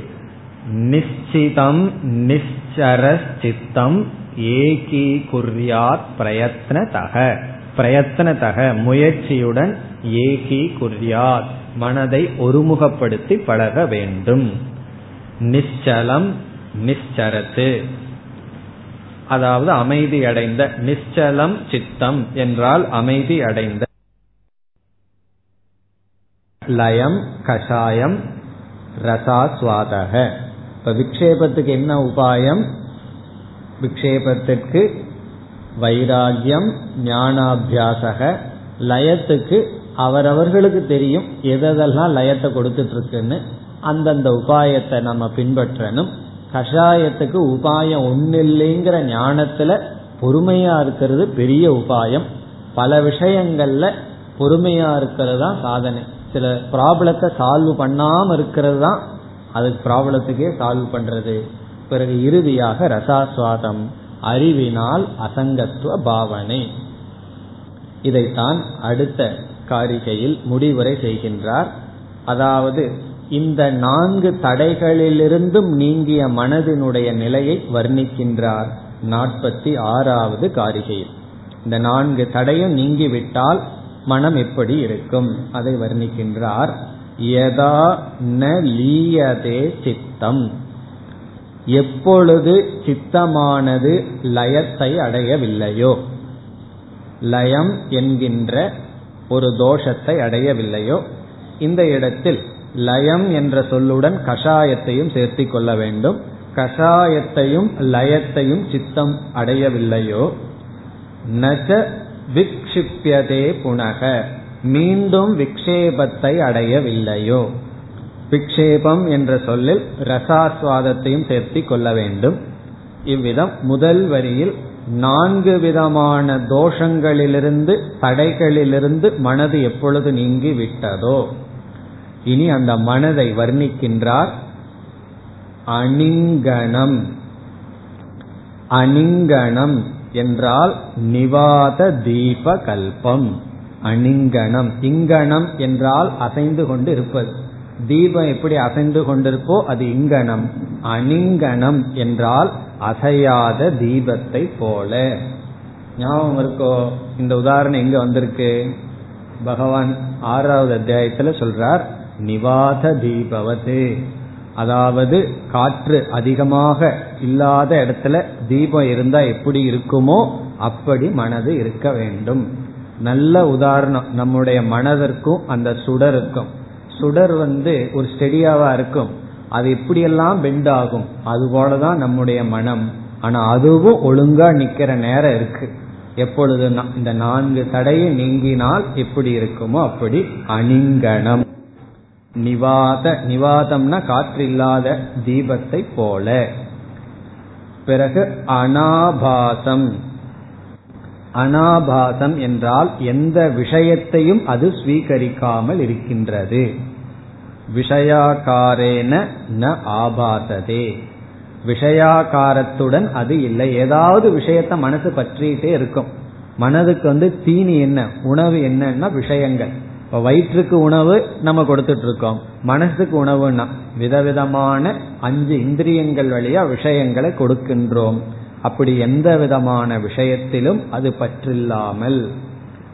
நிச்சிதம் நிச்சர சித்தம் ஏகி குறியாத் பிரயத்னதக. பிரயத்னதக முயற்சியுடன் ஏகி குர்யாத் மனதை ஒருமுகப்படுத்தி பழக வேண்டும். நிச்சலம் நிச்சரத்து. அதாவது அமைதி அடைந்த நிச்சலம் சித்தம் என்றால் அமைதி அடைந்த. லயம் கஷாயம் ரசாஸ்வாதக. இப்ப விக்ஷேபத்துக்கு என்ன உபாயம்? விக்ஷேபத்திற்கு வைராகியம் ஞானாபியாசக லயத்துக்கு அவரவர்களுக்கு தெரியும் எதெல்லாம் லயத்தை கொடுத்துட்டு இருக்குன்னு அந்தந்த உபாயத்தை நம்ம பின்பற்றணும். கஷாயத்துக்கு உபாயம் ஒன்னு இல்லைங்கிற ஞானத்துல பொறுமையா இருக்கிறது பெரிய உபாயம். பல விஷயங்கள்ல பொறுமையா இருக்கிறது தான் சாதனை. சில ப்ராப்ளத்தை சால்வ் பண்ணாம இருக்கிறது தான் அதுக்கு ப்ராப்ளத்துக்கே சால்வ் பண்றது. பிறகு இறுதியாக ரசாஸ்வாதம் அறிவினால் அசங்கத்துவ பாவனை. இதைத்தான் அடுத்த காரிகையில் முடிவுரை செய்கின்றார். அதாவது இந்த நான்கு தடைகளிலிருந்தும் நீங்கிய மனதினுடைய நிலையை வர்ணிக்கின்றார் நாற்பத்தி ஆறாவது காரிகையில். இந்த நான்கு தடையும் நீங்கிவிட்டால் மனம் எப்படி இருக்கும்? அதை வர்ணிக்கின்றார். யதா ந லீயதே சித்தம். எப்பொழுது சித்தமானது லயத்தை அடையவில்லையோ லயம் என்கின்ற ஒரு தோஷத்தை அடையவில்லையோ இந்த இடத்தில் லயம் என்ற சொல்லுடன் கஷாயத்தையும் சேர்த்தி கொள்ள வேண்டும். கஷாயத்தையும் லயத்தையும் சித்தம் அடையவில்லையோ நச்ச விக்ஷிப்பியதே புனக. மீண்டும் விக்ஷேபத்தை அடையவில்லையோ? விக்ஷேபம் என்ற சொல்லில் ரசாஸ்வாதத்தையும் சேர்த்தி கொள்ள வேண்டும். இவ்விதம் முதல் வரியில் நான்கு விதமான தோஷங்களிலிருந்து தடைகளிலிருந்து மனது எப்பொழுது நீங்கி விட்டதோ இனி அந்த மனதை வர்ணிக்கின்றார் அணிங்கணம். அணிங்கணம். என்றால் நிவாத தீப கல்பம் அணிங்கணம். இங்கணம் என்றால் அசைந்து கொண்டு இருப்பது தீபம் எப்படி அசைந்து கொண்டிருப்போ அது இங்கணம். அணிங்கணம் என்றால் அசையாத தீபத்தை போல. ஞாபகம் இருக்கோ? இந்த உதாரணம் எங்க வந்திருக்கு? பகவான் ஆறாவது அத்தியாயத்துல சொல்றார் நிவாத தீபவது. அதாவது காற்று அதிகமாக இல்லாத இடத்துல தீபம் இருந்தா எப்படி இருக்குமோ அப்படி மனது இருக்க வேண்டும். நல்ல உதாரணம் நம்முடைய மனதிற்கும் அந்த சுடருக்கும் சுடர் வந்து ஒரு ஸ்டெடியாவா இருக்கும். அது எப்படியெல்லாம் பெண்ட் ஆகும். அது போலதான் நம்முடைய மனம். ஆனா அதுவும் ஒழுங்கா நிக்கிற நேரம் இருக்கு. எப்பொழுது இந்த நான்கு தடையை நீங்கினால் எப்படி இருக்குமோ அப்படி அணிங்கணம். நிவாத நிவாதம்னா காற்று இல்லாத தீபத்தை போல. பிறகு அனாபாசம். அனாபாசம் என்றால் எந்த விஷயத்தையும் அது ஸ்வீகரிக்காமல் இருக்கின்றது. விஷயாக்காரேன ந ஆபாசதே. விஷயாக்காரத்துடன் அது இல்லை. ஏதாவது விஷயத்த மனசு பற்றிட்டே இருக்கும். மனதுக்கு வந்து தீனி என்ன உணவு என்னன்னா விஷயங்கள். இப்ப வயிற்றுக்கு உணவு நம்ம கொடுத்துட்டு இருக்கோம் மனசுக்கு உணவுன்னா விதவிதமான அஞ்சு இந்திரியங்கள் வழியா விஷயங்களை கொடுக்கின்றோம். அப்படி எந்த விதமான விஷயத்திலும் அது பற்றில்லாமல்.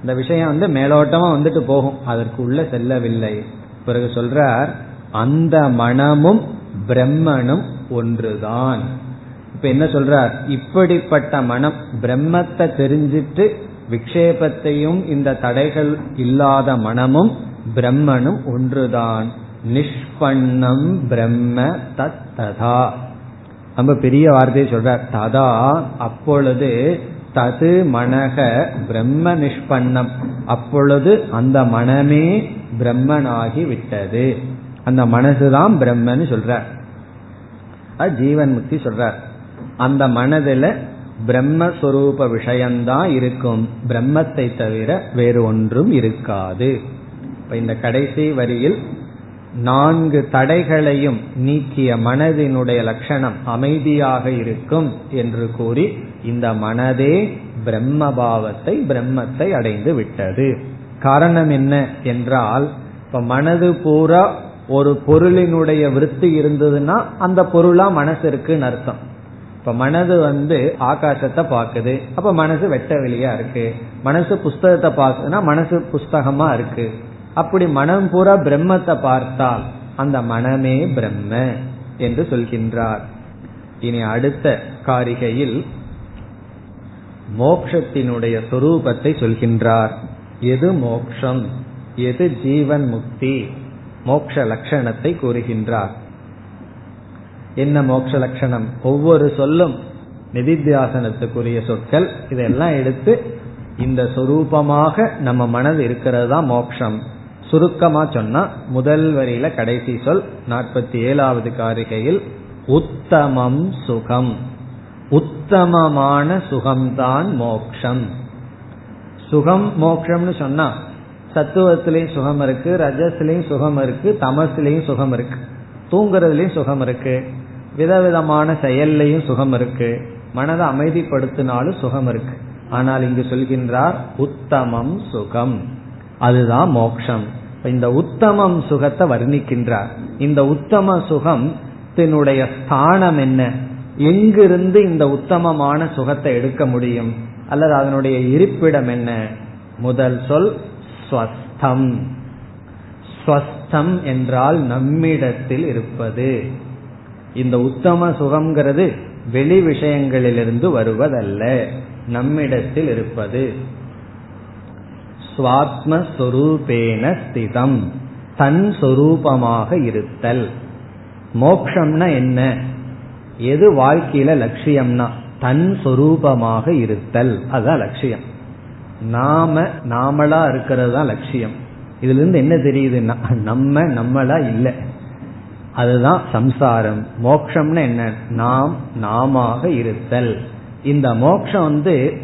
இந்த விஷயம் வந்து மேலோட்டமா வந்துட்டு போகும். அதற்கு உள்ள செல்லவில்லை. பிறகு சொல்றார் அந்த மனமும் பிரம்மனும் ஒன்றுதான். இப்ப என்ன சொல்றார்? இப்படிப்பட்ட மனம் பிரம்மத்தை தெரிஞ்சிட்டு விக்ஷேபத்தையும் இந்த தடைகள் இல்லாத மனமும் பிரம்மனும் ஒன்றுதான். நிஷ்பண்ணம் பிரம்ம தத்ததா ரொம்ப பெரிய வார்த்தையை சொல்றார். ததா அப்பொழுது தது மனக பிரம்ம நிஷ்பண்ணம் அப்பொழுது அந்த மனமே பிரம்மனாகி விட்டது. அந்த மனசுதான் பிரம்மன்னு சொல்றார். ஜீவன் முக்தி சொல்றார். அந்த மனதில் பிரம்மஸ்வரூப விஷயம்தான் இருக்கும். பிரம்மத்தை தவிர வேறு ஒன்றும் இருக்காது. இப்ப இந்த கடைசி வரியில் நான்கு தடைகளையும் நீக்கிய மனதினுடைய லட்சணம் அமைதியாக இருக்கும் என்று கூறி இந்த மனதே பிரம்மபாவத்தை பிரம்மத்தை அடைந்து விட்டது. காரணம் என்ன என்றால் இப்ப மனது பூரா ஒரு பொருளினுடைய விருத்தி இருந்ததுன்னா அந்த பொருளா மனசு இருக்குன்னு அர்த்தம். இப்ப மனது வந்து ஆகாசத்தை பாக்குது அப்ப மனசு வெட்ட வெளியா இருக்கு. மனசு புஸ்தகத்தை பாக்குதுன்னா மனசு புஸ்தகமா இருக்கு. அப்படி மனம் பூரா பிரம்மத்தை பார்த்தால் அந்த மனமே பிரம்ம என்று சொல்கின்றார். இனி அடுத்த காரிகையில் மோக்ஷத்தினுடைய சொரூபத்தை சொல்கின்றார். எது மோக்ஷம்? எது ஜீவன் முக்தி? மோக்ஷ லட்சணத்தை கூறுகின்றார். என்ன மோட்ச லட்சணம்? ஒவ்வொரு சொல்லும் நிதித்தியாசனத்துக்குரிய சொற்கள். இதெல்லாம் எடுத்து இந்த சொரூபமாக நம்ம மனது இருக்கிறது தான் மோக்ஷம் சுருக்கமா சொன்னா முதல் வரியில கடைசி சொல் நாற்பத்தி ஏழாவது காரிகையில் உத்தமம் சுகம். உத்தமமான சுகம்தான் மோக்ஷம் சுகம் மோக்ஷம்னு சொன்னா சத்துவத்திலையும் சுகம் இருக்கு ரஜஸ்லயும் சுகம் இருக்கு தமசிலையும் சுகம் இருக்கு தூங்குறதுலயும் சுகம் இருக்கு. விதவிதமான செயல்லையும் சுகம் இருக்கு. மனதை அமைதிப்படுத்தினாலும் சுகம் இருக்கு. ஆனால் இங்கு சொல்கின்றார் உத்தமம் சுகம். அதுதான் மோக்ஷம். இந்த உத்தமம் சுகத்தை வர்ணிக்கின்றார். இந்த உத்தம சுகம் ஸ்தானம் என்ன? எங்கிருந்து இந்த உத்தமமான சுகத்தை எடுக்க முடியும்? அல்லது அதனுடைய இருப்பிடம் என்ன? முதல் சொல் ஸ்வஸ்தம். ஸ்வஸ்தம் என்றால் நம்மிடத்தில் இருப்பது. இந்த உத்தம சுகம்ங்கிறது வெளி விஷயங்களிலிருந்து வருவதல்ல. நம்மிடத்தில் இருப்பது. சுவாத்மஸ்வரூபேன ஸ்திதம். தன் சொரூபமாக இருத்தல். மோக்ஷம்னா என்ன? எது வாழ்க்கையில லட்சியம்னா தன் சொரூபமாக இருத்தல். அதுதான் லட்சியம். நாம நாமளா இருக்கிறது தான் லட்சியம். இதுல இருந்து என்ன தெரியுதுன்னா நம்ம நம்மளா இல்லை. அதுதான் சம்சாரம். மோக்ஷம்னு என்ன? நாம் நாம இருத்தல். இந்த மோக்ஷம் வந்து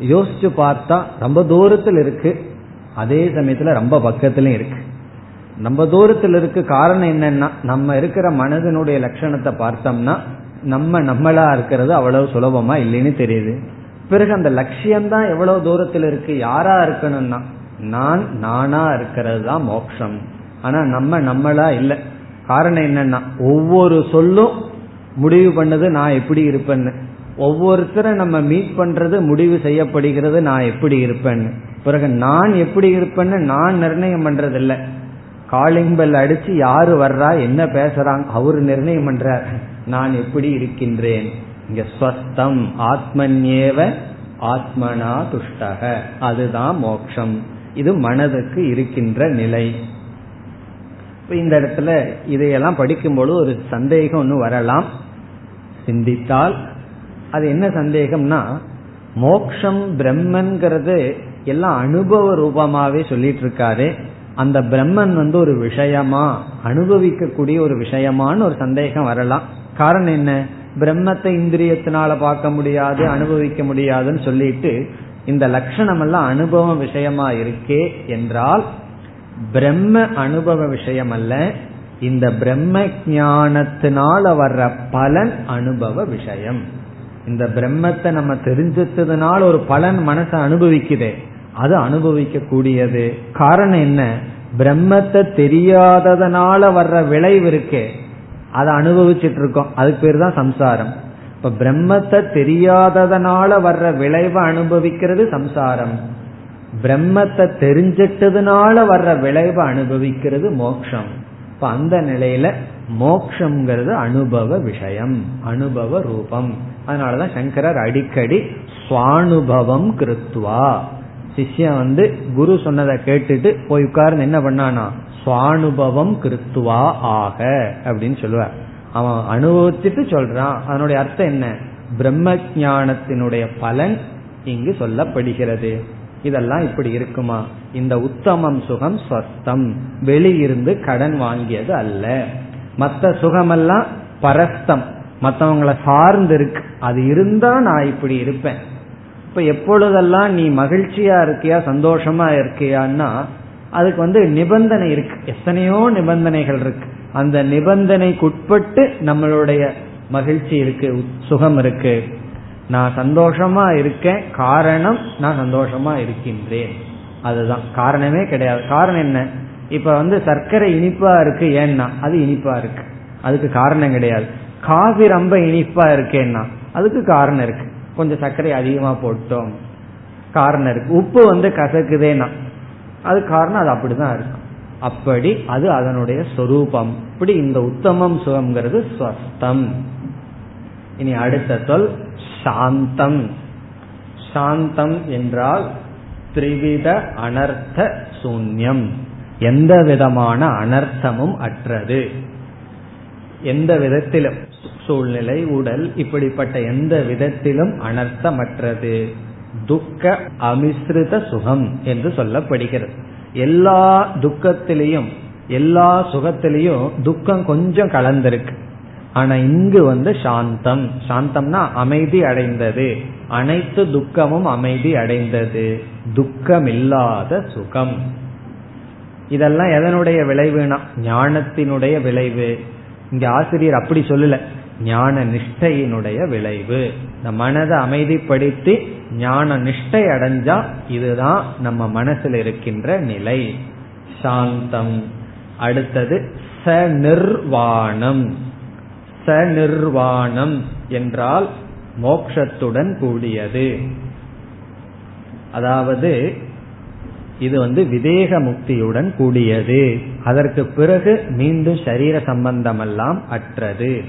யோசிச்சு பார்த்தா ரொம்ப தூரத்தில் இருக்கு. அதே சமயத்துல ரொம்ப பக்கத்திலும் இருக்கு. நம்ம தூரத்தில் இருக்கு காரணம் என்னன்னா நம்ம இருக்கிற மனதினுடைய லட்சணத்தை பார்த்தோம்னா நம்ம நம்மளா இருக்கிறது அவ்வளவு சுலபமா இல்லைன்னு தெரியுது. பிறகு அந்த லட்சியம்தான் எவ்வளவு தூரத்தில் இருக்கு யாரா இருக்கணும்னா நான் நானா இருக்கிறது தான் மோக்ஷம். ஆனா நம்ம நம்மளா இல்லை. காரணம் என்னன்னா ஒவ்வொரு சொல்லும் முடிவு பண்ணது நான் எப்படி இருப்பேன்னு. ஒவ்வொருத்தரை நம்ம மீட் பண்றது முடிவு செய்யப்படுகிறது நான் எப்படி இருப்பேன்னு. பிறகு நான் எப்படி இருப்பேன்னு நான் நிர்ணயம் பண்றது இல்லை காலிங் பெல் அடிச்சு யாரு வர்றா என்ன பேசுறாங்க அவரு நிர்ணயம் பண்றார். நான் எப்படி இருக்கின்றேன்? இங்க ஸ்வஸ்தம் ஆத்மன்யேவ ஆத்மனா துஷ்டக. அதுதான் மோக்ஷம். இது மனதுக்கு இருக்கின்ற நிலை. இந்த இடத்துல இதையெல்லாம் படிக்கும்போது ஒரு சந்தேகம் ஒன்று வரலாம். சிந்தித்தால். அது என்ன சந்தேகம்னா மோக்ஷம் பிரம்மன்கிறது எல்லாம் அனுபவ ரூபமாவே சொல்லிட்டு இருக்காரு அந்த பிரம்மன் வந்து ஒரு விஷயமா அனுபவிக்கக்கூடிய ஒரு விஷயமான்னு ஒரு சந்தேகம் வரலாம். காரணம் என்ன? பிரம்மத்தை இந்திரியத்தினால பார்க்க முடியாது அனுபவிக்க முடியாதுன்னு சொல்லிட்டு இந்த லட்சணம் எல்லாம் அனுபவ விஷயமா இருக்கே என்றால் பிரம்ம அனுபவ விஷயம் அல்ல இந்த பிரம்ம ஞானத்தினால வர்ற பலன் அனுபவ விஷயம். இந்த பிரம்மத்தை நம்ம தெரிஞ்சதுனால ஒரு பலன் மனசை அனுபவிக்குதே. அது அனுபவிக்க கூடியது காரணம் என்ன? பிரம்மத்தை தெரியாததனால வர்ற விளைவு இருக்கே. அதை அனுபவிச்சுட்டு இருக்கோம் அதுக்கு பேர் தான் சம்சாரம். இப்ப பிரம்மத்தை தெரியாததனால வர்ற விளைவை அனுபவிக்கிறது சம்சாரம். பிரம்மத்தை தெரிஞ்சிட்டதுனால வர்ற விளைவை அனுபவிக்கிறது மோக்ஷம். இப்ப அந்த நிலையில மோக்ஷங்கிறது அனுபவ விஷயம் அனுபவ ரூபம். அதனாலதான் சங்கரர் அடிக்கடி சுவானுபவம் கிருத்வா. சிஷ்யன் வந்து குரு சொன்னதை கேட்டுட்டு போய் உட்கார்ந்து என்ன பண்ணானா சுவானுபவம் கிருத்துவா ஆக அப்படின்னு சொல்லுவார். அவன் அனுபவிச்சுட்டு சொல்றான். அதனுடைய அர்த்தம் என்ன? பிரம்ம ஞானத்தினுடைய பலன் இங்கு சொல்லப்படுகிறது. இதெல்லாம் இப்படி இருக்குமா? இந்த உத்தமம் சுகம் ஸ்வஸ்தம் வெளியிருந்து கடன் வாங்கியது அல்ல. மற்ற சுகமெல்லாம் பரஸ்தம். மற்றவங்களை சார்ந்து இருக்கு அது இருந்தா நான் இப்படி இருப்பேன். இப்ப எப்பொழுதெல்லாம் நீ மகிழ்ச்சியா இருக்கியா சந்தோஷமா இருக்கியான்னா அதுக்கு வந்து நிபந்தனை இருக்கு. எத்தனையோ நிபந்தனைகள் இருக்கு. அந்த நிபந்தனைக்குட்பட்டு நம்மளுடைய மகிழ்ச்சி இருக்கு சுகம் இருக்கு. நான் சந்தோஷமா இருக்கேன் காரணம் நான் சந்தோஷமா இருக்கின்றேன். அதுதான். காரணமே கிடையாது. காரணம் என்ன? இப்ப வந்து சர்க்கரை இனிப்பா இருக்கு ஏன்னா அது இனிப்பா இருக்கு. அதுக்கு காரணம் கிடையாது. காஃபி ரொம்ப இனிப்பா இருக்கேன்னா அதுக்கு காரணம் இருக்கு. கொஞ்சம் சர்க்கரை அதிகமா போட்டோம் காரணம் இருக்கு. உப்பு வந்து கசக்குதேனா அது காரணம் அது அப்படிதான் இருக்கும் அப்படி அது அதனுடைய சொரூபம். இப்படி இந்த உத்தமம் சுகம்ங்கிறது ஸ்வஸ்தம். இனி அடுத்த சொல் சாந்தம். சாந்தம் என்றால் திரிவித அனர்த்த சூன்யம். எந்த விதமான அனர்த்தமும் அற்றது. எந்த விதத்திலும் சூழ்நிலை உடல் இப்படிப்பட்ட எந்த விதத்திலும் அனர்த்தமற்றது. துக்க அமிஸ்ருத சுகம் என்று சொல்லப்படுகிறது. எல்லா துக்கத்திலையும் எல்லா சுகத்திலையும் துக்கம் கொஞ்சம் கலந்திருக்கு. ஆனா இங்கு வந்து சாந்தம். சாந்தம்னா அமைதி அடைந்தது. அனைத்து துக்கமும் அமைதி அடைந்தது. துக்கமில்லாத சுகம். இதெல்லாம் எதனுடைய விளைவுனா? ஞானத்தினுடைய விளைவு. இங்க ஆசிரியர் அப்படி சொல்லல. ஞான நிஷ்டையினுடைய விளைவு. இந்த மனதை அமைதிப்படுத்தி ஞான நிஷ்டை அடைஞ்சா இதுதான் நம்ம மனசில் இருக்கின்ற நிலை. சாந்தம். அடுத்தது சநிர்வாணம் நிர்வாணம் என்றால் மோக்ஷத்துடன் கூடியது. அதாவது இது வந்து விதேக முக்தியுடன் கூடியது. அதற்கு பிறகு மீண்டும் சரீர சம்பந்தமெல்லாம் அற்றது.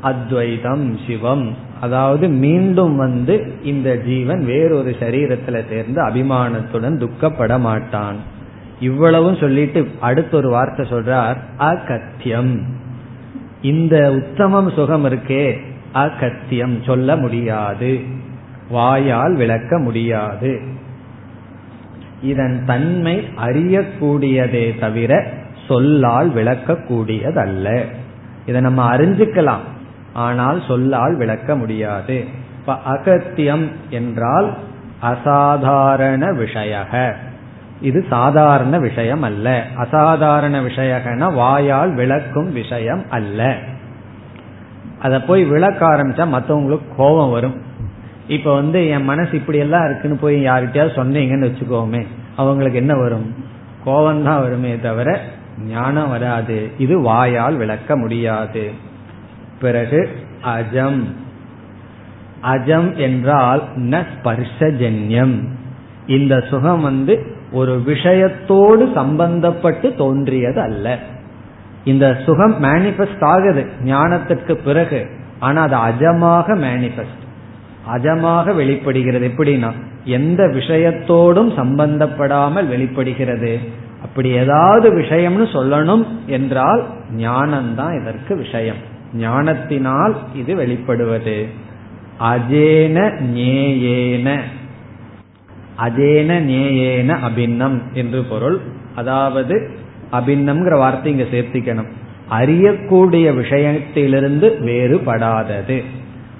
அத்வைதம் சிவம். அதாவது மீண்டும் வந்து இந்த ஜீவன் வேறொரு சரீரத்துல சேர்ந்து அபிமானத்துடன் துக்கப்பட மாட்டான் இவ்வளவும் சொல்லிட்டு அடுத்த ஒரு வார்த்தை சொல்றார் அகத்தியம். இந்த உத்தமம் சுகம் இருக்கே அகத்தியம் சொல்ல முடியாது. வாயால் விளக்க முடியாது. இதன் தன்மை அறியக்கூடியதே தவிர சொல்லால் விளக்கக்கூடியதல்ல. இதை நம்ம அறிஞ்சுக்கலாம் ஆனால் சொல்லால் விளக்க முடியாது. இப்ப அகத்தியம் என்றால் அசாதாரண விஷயக. இது சாதாரண விஷயம் அல்ல. அசாதாரண விஷயகன வாயால் விளக்கும் விஷயம் அல்ல. அதை போய் விளக்க ஆரம்பிச்சா மற்றவங்களுக்கு கோபம் வரும். இப்ப வந்து என் மனசு இப்படி எல்லாம் இருக்குன்னு போய் யார்கிட்டயாவது சொன்னீங்கன்னு வச்சுக்கோமே அவங்களுக்கு என்ன வரும்? கோபம் தான் வருமே தவிர ஞானம் வராது. இது வாயால் விளக்க முடியாது. பிறகு அஜம். அஜம் என்றால் ந ஸ்பர்ஷஜன்யம். இந்த சுகம் வந்து ஒரு விஷயத்தோடு சம்பந்தப்பட்டு தோன்றியது அல்ல இந்த சுகம் மேனிபெஸ்ட் ஆகுது ஞானத்திற்கு பிறகு. ஆனா அது அஜமாக மேனிபெஸ்ட் அஜமாக வெளிப்படுகிறது. எப்படின்னா எந்த விஷயத்தோடும் சம்பந்தப்படாமல் வெளிப்படுகிறது. அப்படி ஏதாவது விஷயம்னு சொல்லணும் என்றால் ஞானம்தான் இதற்கு விஷயம். ஞானத்தினால் இது வெளிப்படுவது. அஜேன ஞேயேன. அதேன நேயேன அபின்னம் என்று பொருள். அதாவது அபின்னம்ங்கிற வார்த்தை இங்க சேர்த்திக்கணும். அறியக்கூடிய விஷயத்திலிருந்து வேறுபடாதது.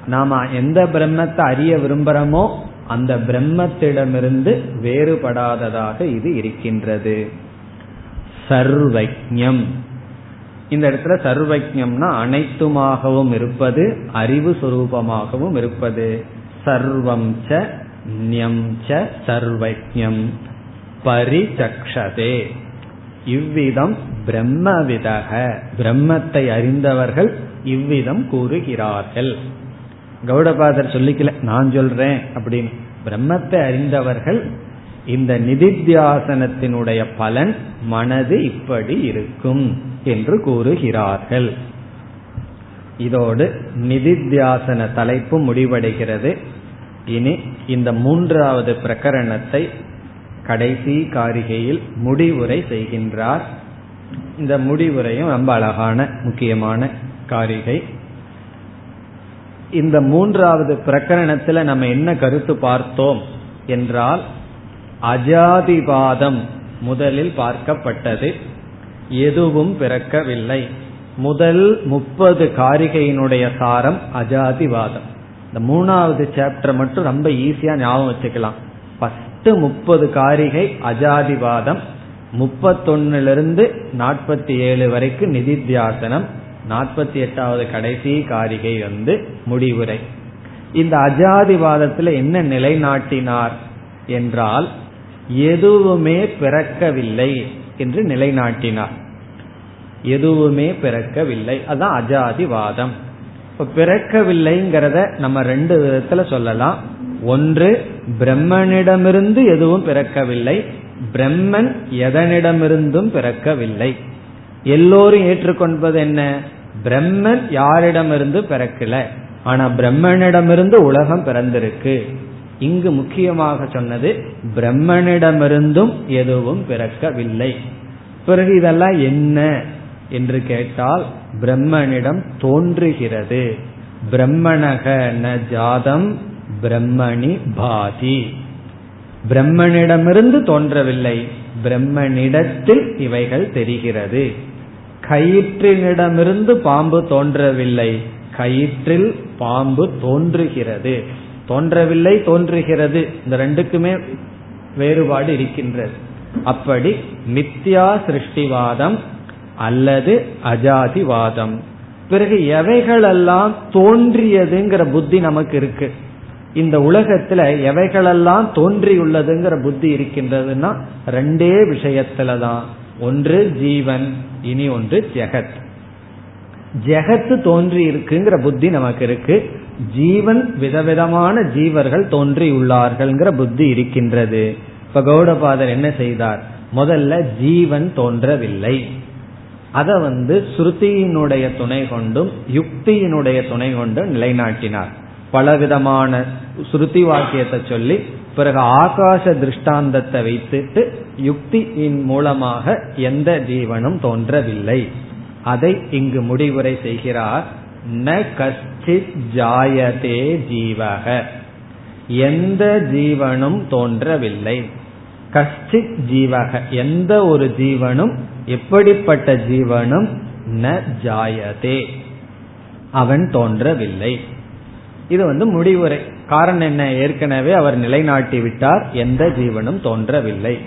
நாம எந்த பிரம்மத்தை அறிய விரும்புறோமோ அந்த பிரம்மத்திடமிருந்து வேறுபடாததாக இது இருக்கின்றது. சர்வஜம் இந்த இடத்துல சர்வஜம்னா அனைத்துமாகவும் இருப்பது அறிவு சுரூபமாகவும் இருப்பது. சர்வம் ச ஞம் ச சர்வஜம் பரிச்சக்ஷதே. இவ்விதம் பிரம்மவிதக. பிரம்மத்தை அறிந்தவர்கள் இவ்விதம் கூறுகிறார்கள். கௌடபாதர் சொல்லிக்கல நான் சொல்றேன் அப்படின்னு. பிரம்மத்தை அறிந்தவர்கள் இந்த நிதித்தியாசனத்தினுடைய பலன் மனது இப்படி இருக்கும் என்று கூறுகிறார்கள். இதோடு நிதித்தியாசன தலைப்பு முடிவடைகிறது. இனி இந்த மூன்றாவது பிரகரணத்தை கடைசி காரிகையில் முடிவுரை செய்கின்றார். இந்த முடிவுரையும் ரொம்ப அழகான முக்கியமான காரிகை. இந்த மூன்றாவது பிரகரணத்துல நம்ம என்ன கருத்து பார்த்தோம் என்றால் அஜாதிவாதம் முதலில் பார்க்கப்பட்டது எதுவும் பிறக்கவில்லை. முதல் முப்பது காரிகையினுடைய சாரம் அஜாதிவாதம். இந்த மூணாவது சாப்டர் மட்டும் ரொம்ப ஈஸியா ஞாபகம் வச்சுக்கலாம். ஃபர்ஸ்ட் முப்பது காரிகை அஜாதிவாதம். முப்பத்தொன்னுலிருந்து நாற்பத்தி ஏழு வரைக்கும் நிதித்தியாசனம். நாற்பத்தி எட்டாவது கடைசி காரிகை வந்து முடிவுரை. இந்த அஜாதிவாதத்தில் என்ன நிலைநாட்டினார் என்றால் எதுவுமே பிறக்கவில்லை என்று நிலைநாட்டினார். எதுவுமே பிறக்கவில்லை. அதுதான் அஜாதிவாதம். இப்ப பிறக்கவில்லைங்கிறத நம்ம ரெண்டு விதத்துல சொல்லலாம். ஒன்று பிரம்மனிடமிருந்து எதுவும் பிறக்கவில்லை. பிரம்மன் எதனிடமிருந்தும் பிறக்கவில்லை. எல்லோரும் ஏற்றுக்கொள்வது என்ன? பிரம்மன் யாரிடமிருந்து பிறக்கல? ஆனா பிரம்மனிடமிருந்து உலகம் பிறந்திருக்கு. இங்கு முக்கியமாக சொன்னது பிரம்மனிடமிருந்தும் எதுவும் பிறக்கவில்லை. பிறகு இதெல்லாம் என்ன? என்று கேட்டால் பிரம்மனிடம் தோன்றுகிறது. பிரம்மணக ந ஜாதம் பிரம்மணி பாதி. பிரம்மனிடமிருந்து தோன்றவில்லை. பிரம்மனிடத்தில் இவைகள் தெரிகிறது. கயிற்றினிடமிருந்து பாம்பு தோன்றவில்லை. கயிற்றில் பாம்பு தோன்றுகிறது. தோன்றவில்லை தோன்றுகிறது. இந்த ரெண்டுக்குமே வேறுபாடு இருக்கின்றது. அப்படி மித்யா சிருஷ்டிவாதம் அல்லது அஜாதிவாதம். பிறகு எவைகளெல்லாம் தோன்றியதுங்கிற புத்தி நமக்கு இருக்கு. இந்த உலகத்துல எவைகளெல்லாம் தோன்றியுள்ளதுங்கிற புத்தி இருக்கின்றதுன்னா ரெண்டே விஷயத்துலதான் ஒன்று ஜீவன் இனி ஒன்று ஜெகத். ஜெகத்து தோன்றி இருக்குங்கிற புத்தி நமக்கு இருக்கு. ஜீவன் விதவிதமான ஜீவர்கள் தோன்றியுள்ளார்கள்ங்கிற புத்தி இருக்கின்றது. இப்ப கௌடபாதர் என்ன செய்தார்? முதல்ல ஜீவன் தோன்றவில்லை. அதை வந்து ஸ்ருதியினுடைய துணை கொண்டும் யுக்தியினுடைய துணை கொண்டும் நிலைநாட்டினார். பலவிதமான ஸ்ருதி வாக்கியத்தை சொல்லி பிறகு ஆகாச திருஷ்டாந்தத்தை வைத்துட்டு யுக்தியின் மூலமாக எந்த ஜீவனும் தோன்றவில்லை. அதை இங்கு முடிவுரை செய்கிறார் ந கஷ்டித் ஜாயதே ஜீவக. எந்த ஜீவனும் தோன்றவில்லை. கஷ்டித் ஜீவக. எந்த ஒரு ஜீவனும் எப்படிப்பட்ட ஜீவனும் ந ஜாயதே. அவன் தோன்றவில்லை. இது வந்து முடிவுரை. காரணம் என்ன? ஏற்கனவே அவர் நிலைநாட்டி விட்டார். எந்த ஜீவனும் தோன்றவில்லை.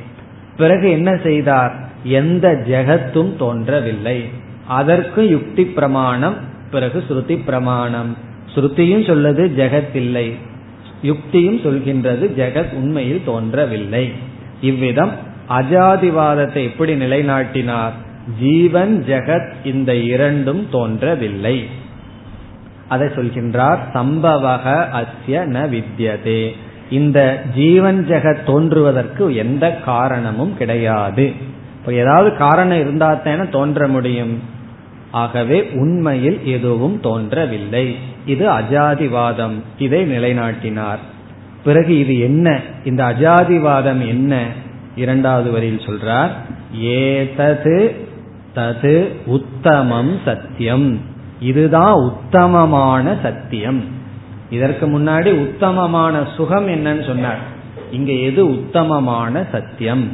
பிறகு என்ன செய்தார்? எந்த ஜெகத்தும் தோன்றவில்லை. அதற்கு யுக்தி பிரமாணம் பிறகு ஸ்ருதி பிரமாணம். ஸ்ருதியும் சொல்லது ஜெகத் இல்லை யுக்தியும் சொல்கின்றது ஜெகத் உண்மையில் தோன்றவில்லை. இவ்விதம் அஜாதிவாதத்தை எப்படி நிலைநாட்டினார்? ஜீவன் ஜெகத் இந்த இரண்டும் தோன்றவில்லை. அதை சொல்கின்றார் சம்பவக அஸ்ய ந வித்யதே. இந்த ஜீவன் ஜெகத் தோன்றுவதற்கு எந்த காரணமும் கிடையாது. இப்போ ஏதாவது காரணம் இருந்தா தானே தோன்ற முடியும். ஆகவே உண்மையில் எதுவும் தோன்றவில்லை. இது அஜாதிவாதம். இதை நிலைநாட்டினார். பிறகு இது என்ன? இந்த அஜாதிவாதம் என்ன? இரண்டாவது வரியில் சொல்றார் ஏதது தது உத்தமம் சத்தியம். இதுதான் உத்தமமான சத்தியம். இதற்கு முன்னாடி உத்தமமான சுகம் என்னன்னு சொன்னார். இங்க எது உத்தமமான சத்தியம்?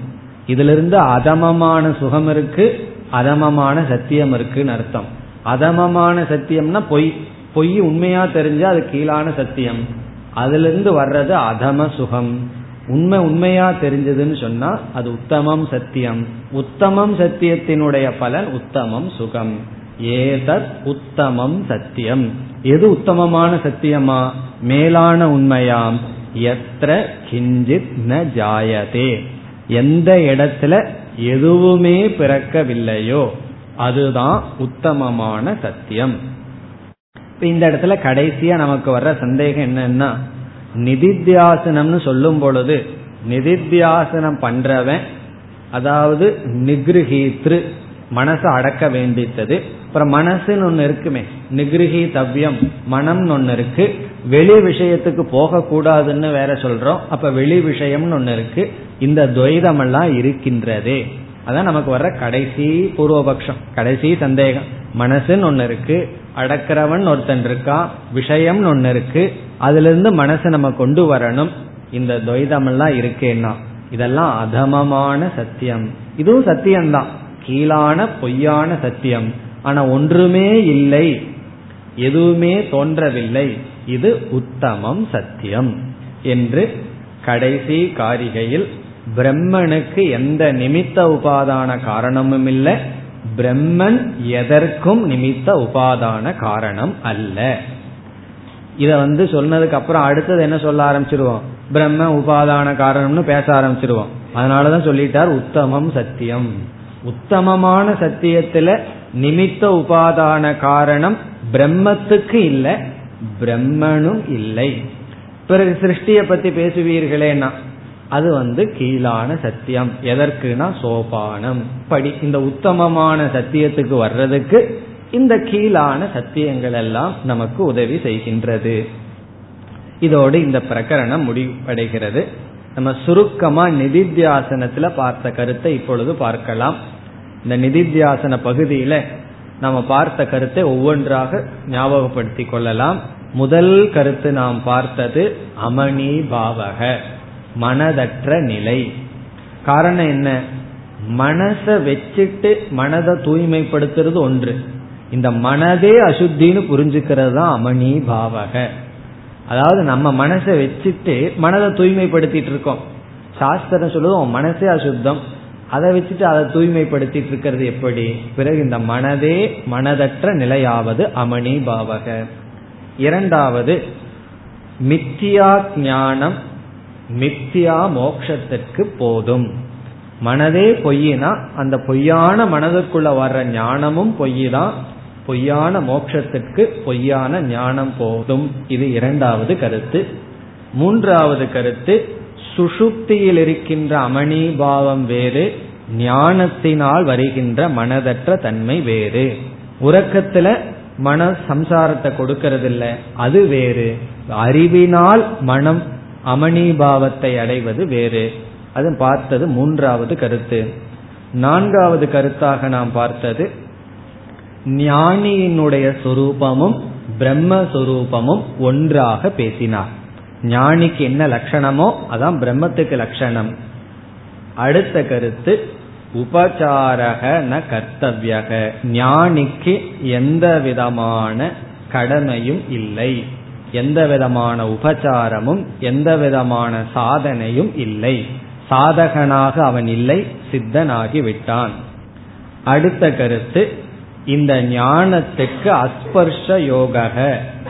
இதுல இருந்து அதமமான சுகம் இருக்கு அதமமான சத்தியம் இருக்குன்னு அர்த்தம். அதமமான சத்தியம்னா பொய். பொய் உண்மையா தெரிஞ்சா அது கீழான சத்தியம். அதுல இருந்து வர்றது அதம சுகம். உண்மை உண்மையா தெரிஞ்சதுன்னு சொன்னா அது உத்தமம் சத்தியம். உத்தமம் சத்தியத்தினுடைய பலன் உத்தமம் சுகம். ஏதத் உத்தமம் சத்தியம். எது உத்தமமான சத்தியமா? மேலான உண்மையாம். எத்திர கிஞ்சித் ந ஜாயதே. எந்த இடத்துல எதுவுமே பிறக்கவில்லையோ அதுதான் உத்தமமான சத்தியம். இந்த இடத்துல கடைசியா நமக்கு வர்ற சந்தேகம் என்னன்னா நிதித்தியாசனம்னு சொல்லும் பொழுது நிதித்தியாசனம் பண்றவன் அதாவது நிகிருஹீத்ரு மனசை அடக்க வேண்டித்தது. அப்புறம் மனசுன்னு ஒன்று இருக்குமே நிகிருஹி தவ்யம் மனம்னு ஒன்று இருக்கு. வெளி விஷயத்துக்கு போகக்கூடாதுன்னு வேற சொல்றோம். அப்ப வெளி விஷயம்னு ஒன்று இருக்கு. இந்த துவைதம் எல்லாம் இருக்கின்றதே. அதான் நமக்கு வர்ற கடைசி பூர்வபக்ஷம் கடைசி சந்தேகம். மனசுன்னு ஒன்று இருக்கு அடக்கிறவன் ஒருத்தன் இருக்கா விஷயம்னு ஒன்று இருக்கு. அதுல இருந்து மனசை நம்ம கொண்டு வரணும். இந்த துவைதமெல்லாம் இருக்கேன்னா. இதெல்லாம் அதமமான சத்தியம். இதுவும் சத்தியம்தான். கீழான பொய்யான சத்தியம். ஆனா ஒன்றுமே இல்லை. எதுவுமே தோன்றவில்லை. இது உத்தமம் சத்தியம் என்று கடைசி காரிகையில் பிரம்மனுக்கு எந்த நிமித்த உபாதான காரணமும் இல்லை. பிரம்மன் எதற்கும் நிமித்த உபாதான காரணம் அல்ல. இத வந்து சொன்னதுக்கு அப்புறம் அடுத்தது என்ன சொல்ல ஆரம்பிச்சிருவோம்? பிரம்ம உபாதான காரணம்னு பேச ஆரம்பிச்சிருவோம். அதனாலதான் சொல்லிட்டார் உத்தமம் சத்தியம். உத்தமமான சத்தியத்துல நிமித்த உபாதான காரணம் பிரம்மத்துக்கு இல்லை பிரம்மனும் இல்லை. பிறகு சிருஷ்டிய பத்தி பேசுவீர்களேன்னா அது வந்து கீழான சத்தியம். எதற்குனா சோபானம். படி இந்த உத்தமமான சத்தியத்துக்கு வர்றதுக்கு இந்த கீழான சத்தியங்கள் எல்லாம் நமக்கு உதவி செய்கின்றது. இதோடு இந்த பிரகரணம் முடிவடைகிறது. நம்ம சுருக்கமா நிதித்தியாசனத்துல பார்த்த கருத்தை இப்பொழுது பார்க்கலாம். இந்த நிதித்தியாசன பகுதியில நம்ம பார்த்த கருத்தை ஒவ்வொன்றாக ஞாபகப்படுத்தி கொள்ளலாம். முதல் கருத்து நாம் பார்த்தது அமணி பாவக மனதற்ற நிலை. காரணம் என்ன? மனசை வச்சுட்டு மனதை தூய்மைப்படுத்துறது ஒன்று. இந்த மனதே அசுத்தின்னு புரிஞ்சுக்கிறது தான் அமணி பாவக. அதாவது நம்ம மனசை வச்சுட்டு மனதை தூய்மைப்படுத்திட்டு இருக்கோம். சாஸ்திரம் சொல்லுவோம் உன் மனசே அசுத்தம். அதை வச்சுட்டு அதை தூய்மைப்படுத்திட்டு இருக்கிறது எப்படி? பிறகு இந்த மனதே மனதற்ற நிலையாவது அமணி பாவக. இரண்டாவது மித்தியா ஞானம் மித்தியா மோக்ஷத்திற்கு போதும். மனதே பொய்யினா அந்த பொய்யான மனதுக்குள்ள வர்ற ஞானமும் பொய்தான் பொய்யான மோட்சத்திற்கு பொய்யான ஞானம் போதும். இது இரண்டாவது கருத்து. மூன்றாவது கருத்து சுஷுப்தியில் இருக்கின்ற அமணிபாவம் வேறு ஞானத்தினால் வருகின்ற மனதற்ற தன்மை வேறு. உறக்கத்துல மன சம்சாரத்தை கொடுக்கறதில்ல அது வேறு. அறிவினால் மனம் அமணிபாவத்தை அடைவது வேறு. அது பார்த்தது மூன்றாவது கருத்து. நான்காவது கருத்தாக நாம் பார்த்தது ஞானியினுடைய சொரூபமும் பிரம்மஸ்வரூபமும் ஒன்றாக பேசினார். ஞானிக்கு என்ன லட்சணமோ அதான் பிரம்மத்துக்கு லட்சணம். அடுத்த கருத்து உபச்சாரக ந கர்த்தவியக. ஞானிக்கு எந்த விதமான கடமையும் இல்லை. எந்த விதமான உபச்சாரமும் எந்த விதமான சாதனையும் இல்லை. சாதகனாக அவன் இல்லை சித்தனாகி விட்டான் அடுத்த கருத்து இந்த ஞானத்துக்கு அஸ்பர்ஷ யோக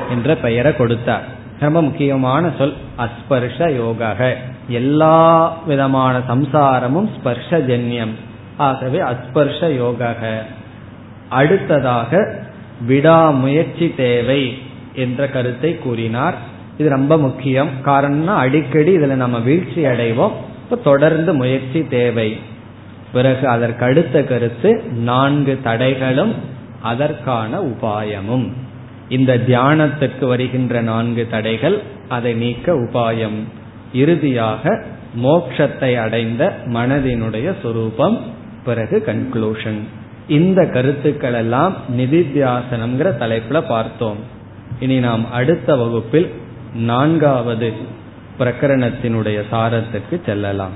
என்ற பெயரை கொடுத்தார். ரொம்ப முக்கியமான சொல் அஸ்பர்ஷ யோக எல்லா விதமான சம்சாரமும் ஸ்பர்ஷஜன்யம். ஆகவே அஸ்பர்ஷ யோக அடுத்ததாக விடாமுயற்சி தேவை என்ற கருத்தை கூறினார். இது ரொம்ப முக்கியம். காரணம்னா அடிக்கடி இதுல நம்ம வீழ்ச்சி அடைவோம் இப்ப தொடர்ந்து முயற்சி தேவை. பிறகு அதற்கு அடுத்த கருத்து நான்கு தடைகளும் அதற்கான உபாயமும். இந்த தியானத்திற்கு வருகின்ற நான்கு தடைகள் அதை நீக்க உபாயம். இறுதியாக மோக்ஷத்தை அடைந்த மனதினுடைய சொரூபம் பிறகு கன்க்ளூஷன் இந்த கருத்துக்கள் எல்லாம் நிதித்தியாசனம்ங்கிற தலைப்புல பார்த்தோம். இனி நாம் அடுத்த வகுப்பில் நான்காவது பிரகரணத்தினுடைய சாரத்துக்கு செல்லலாம்.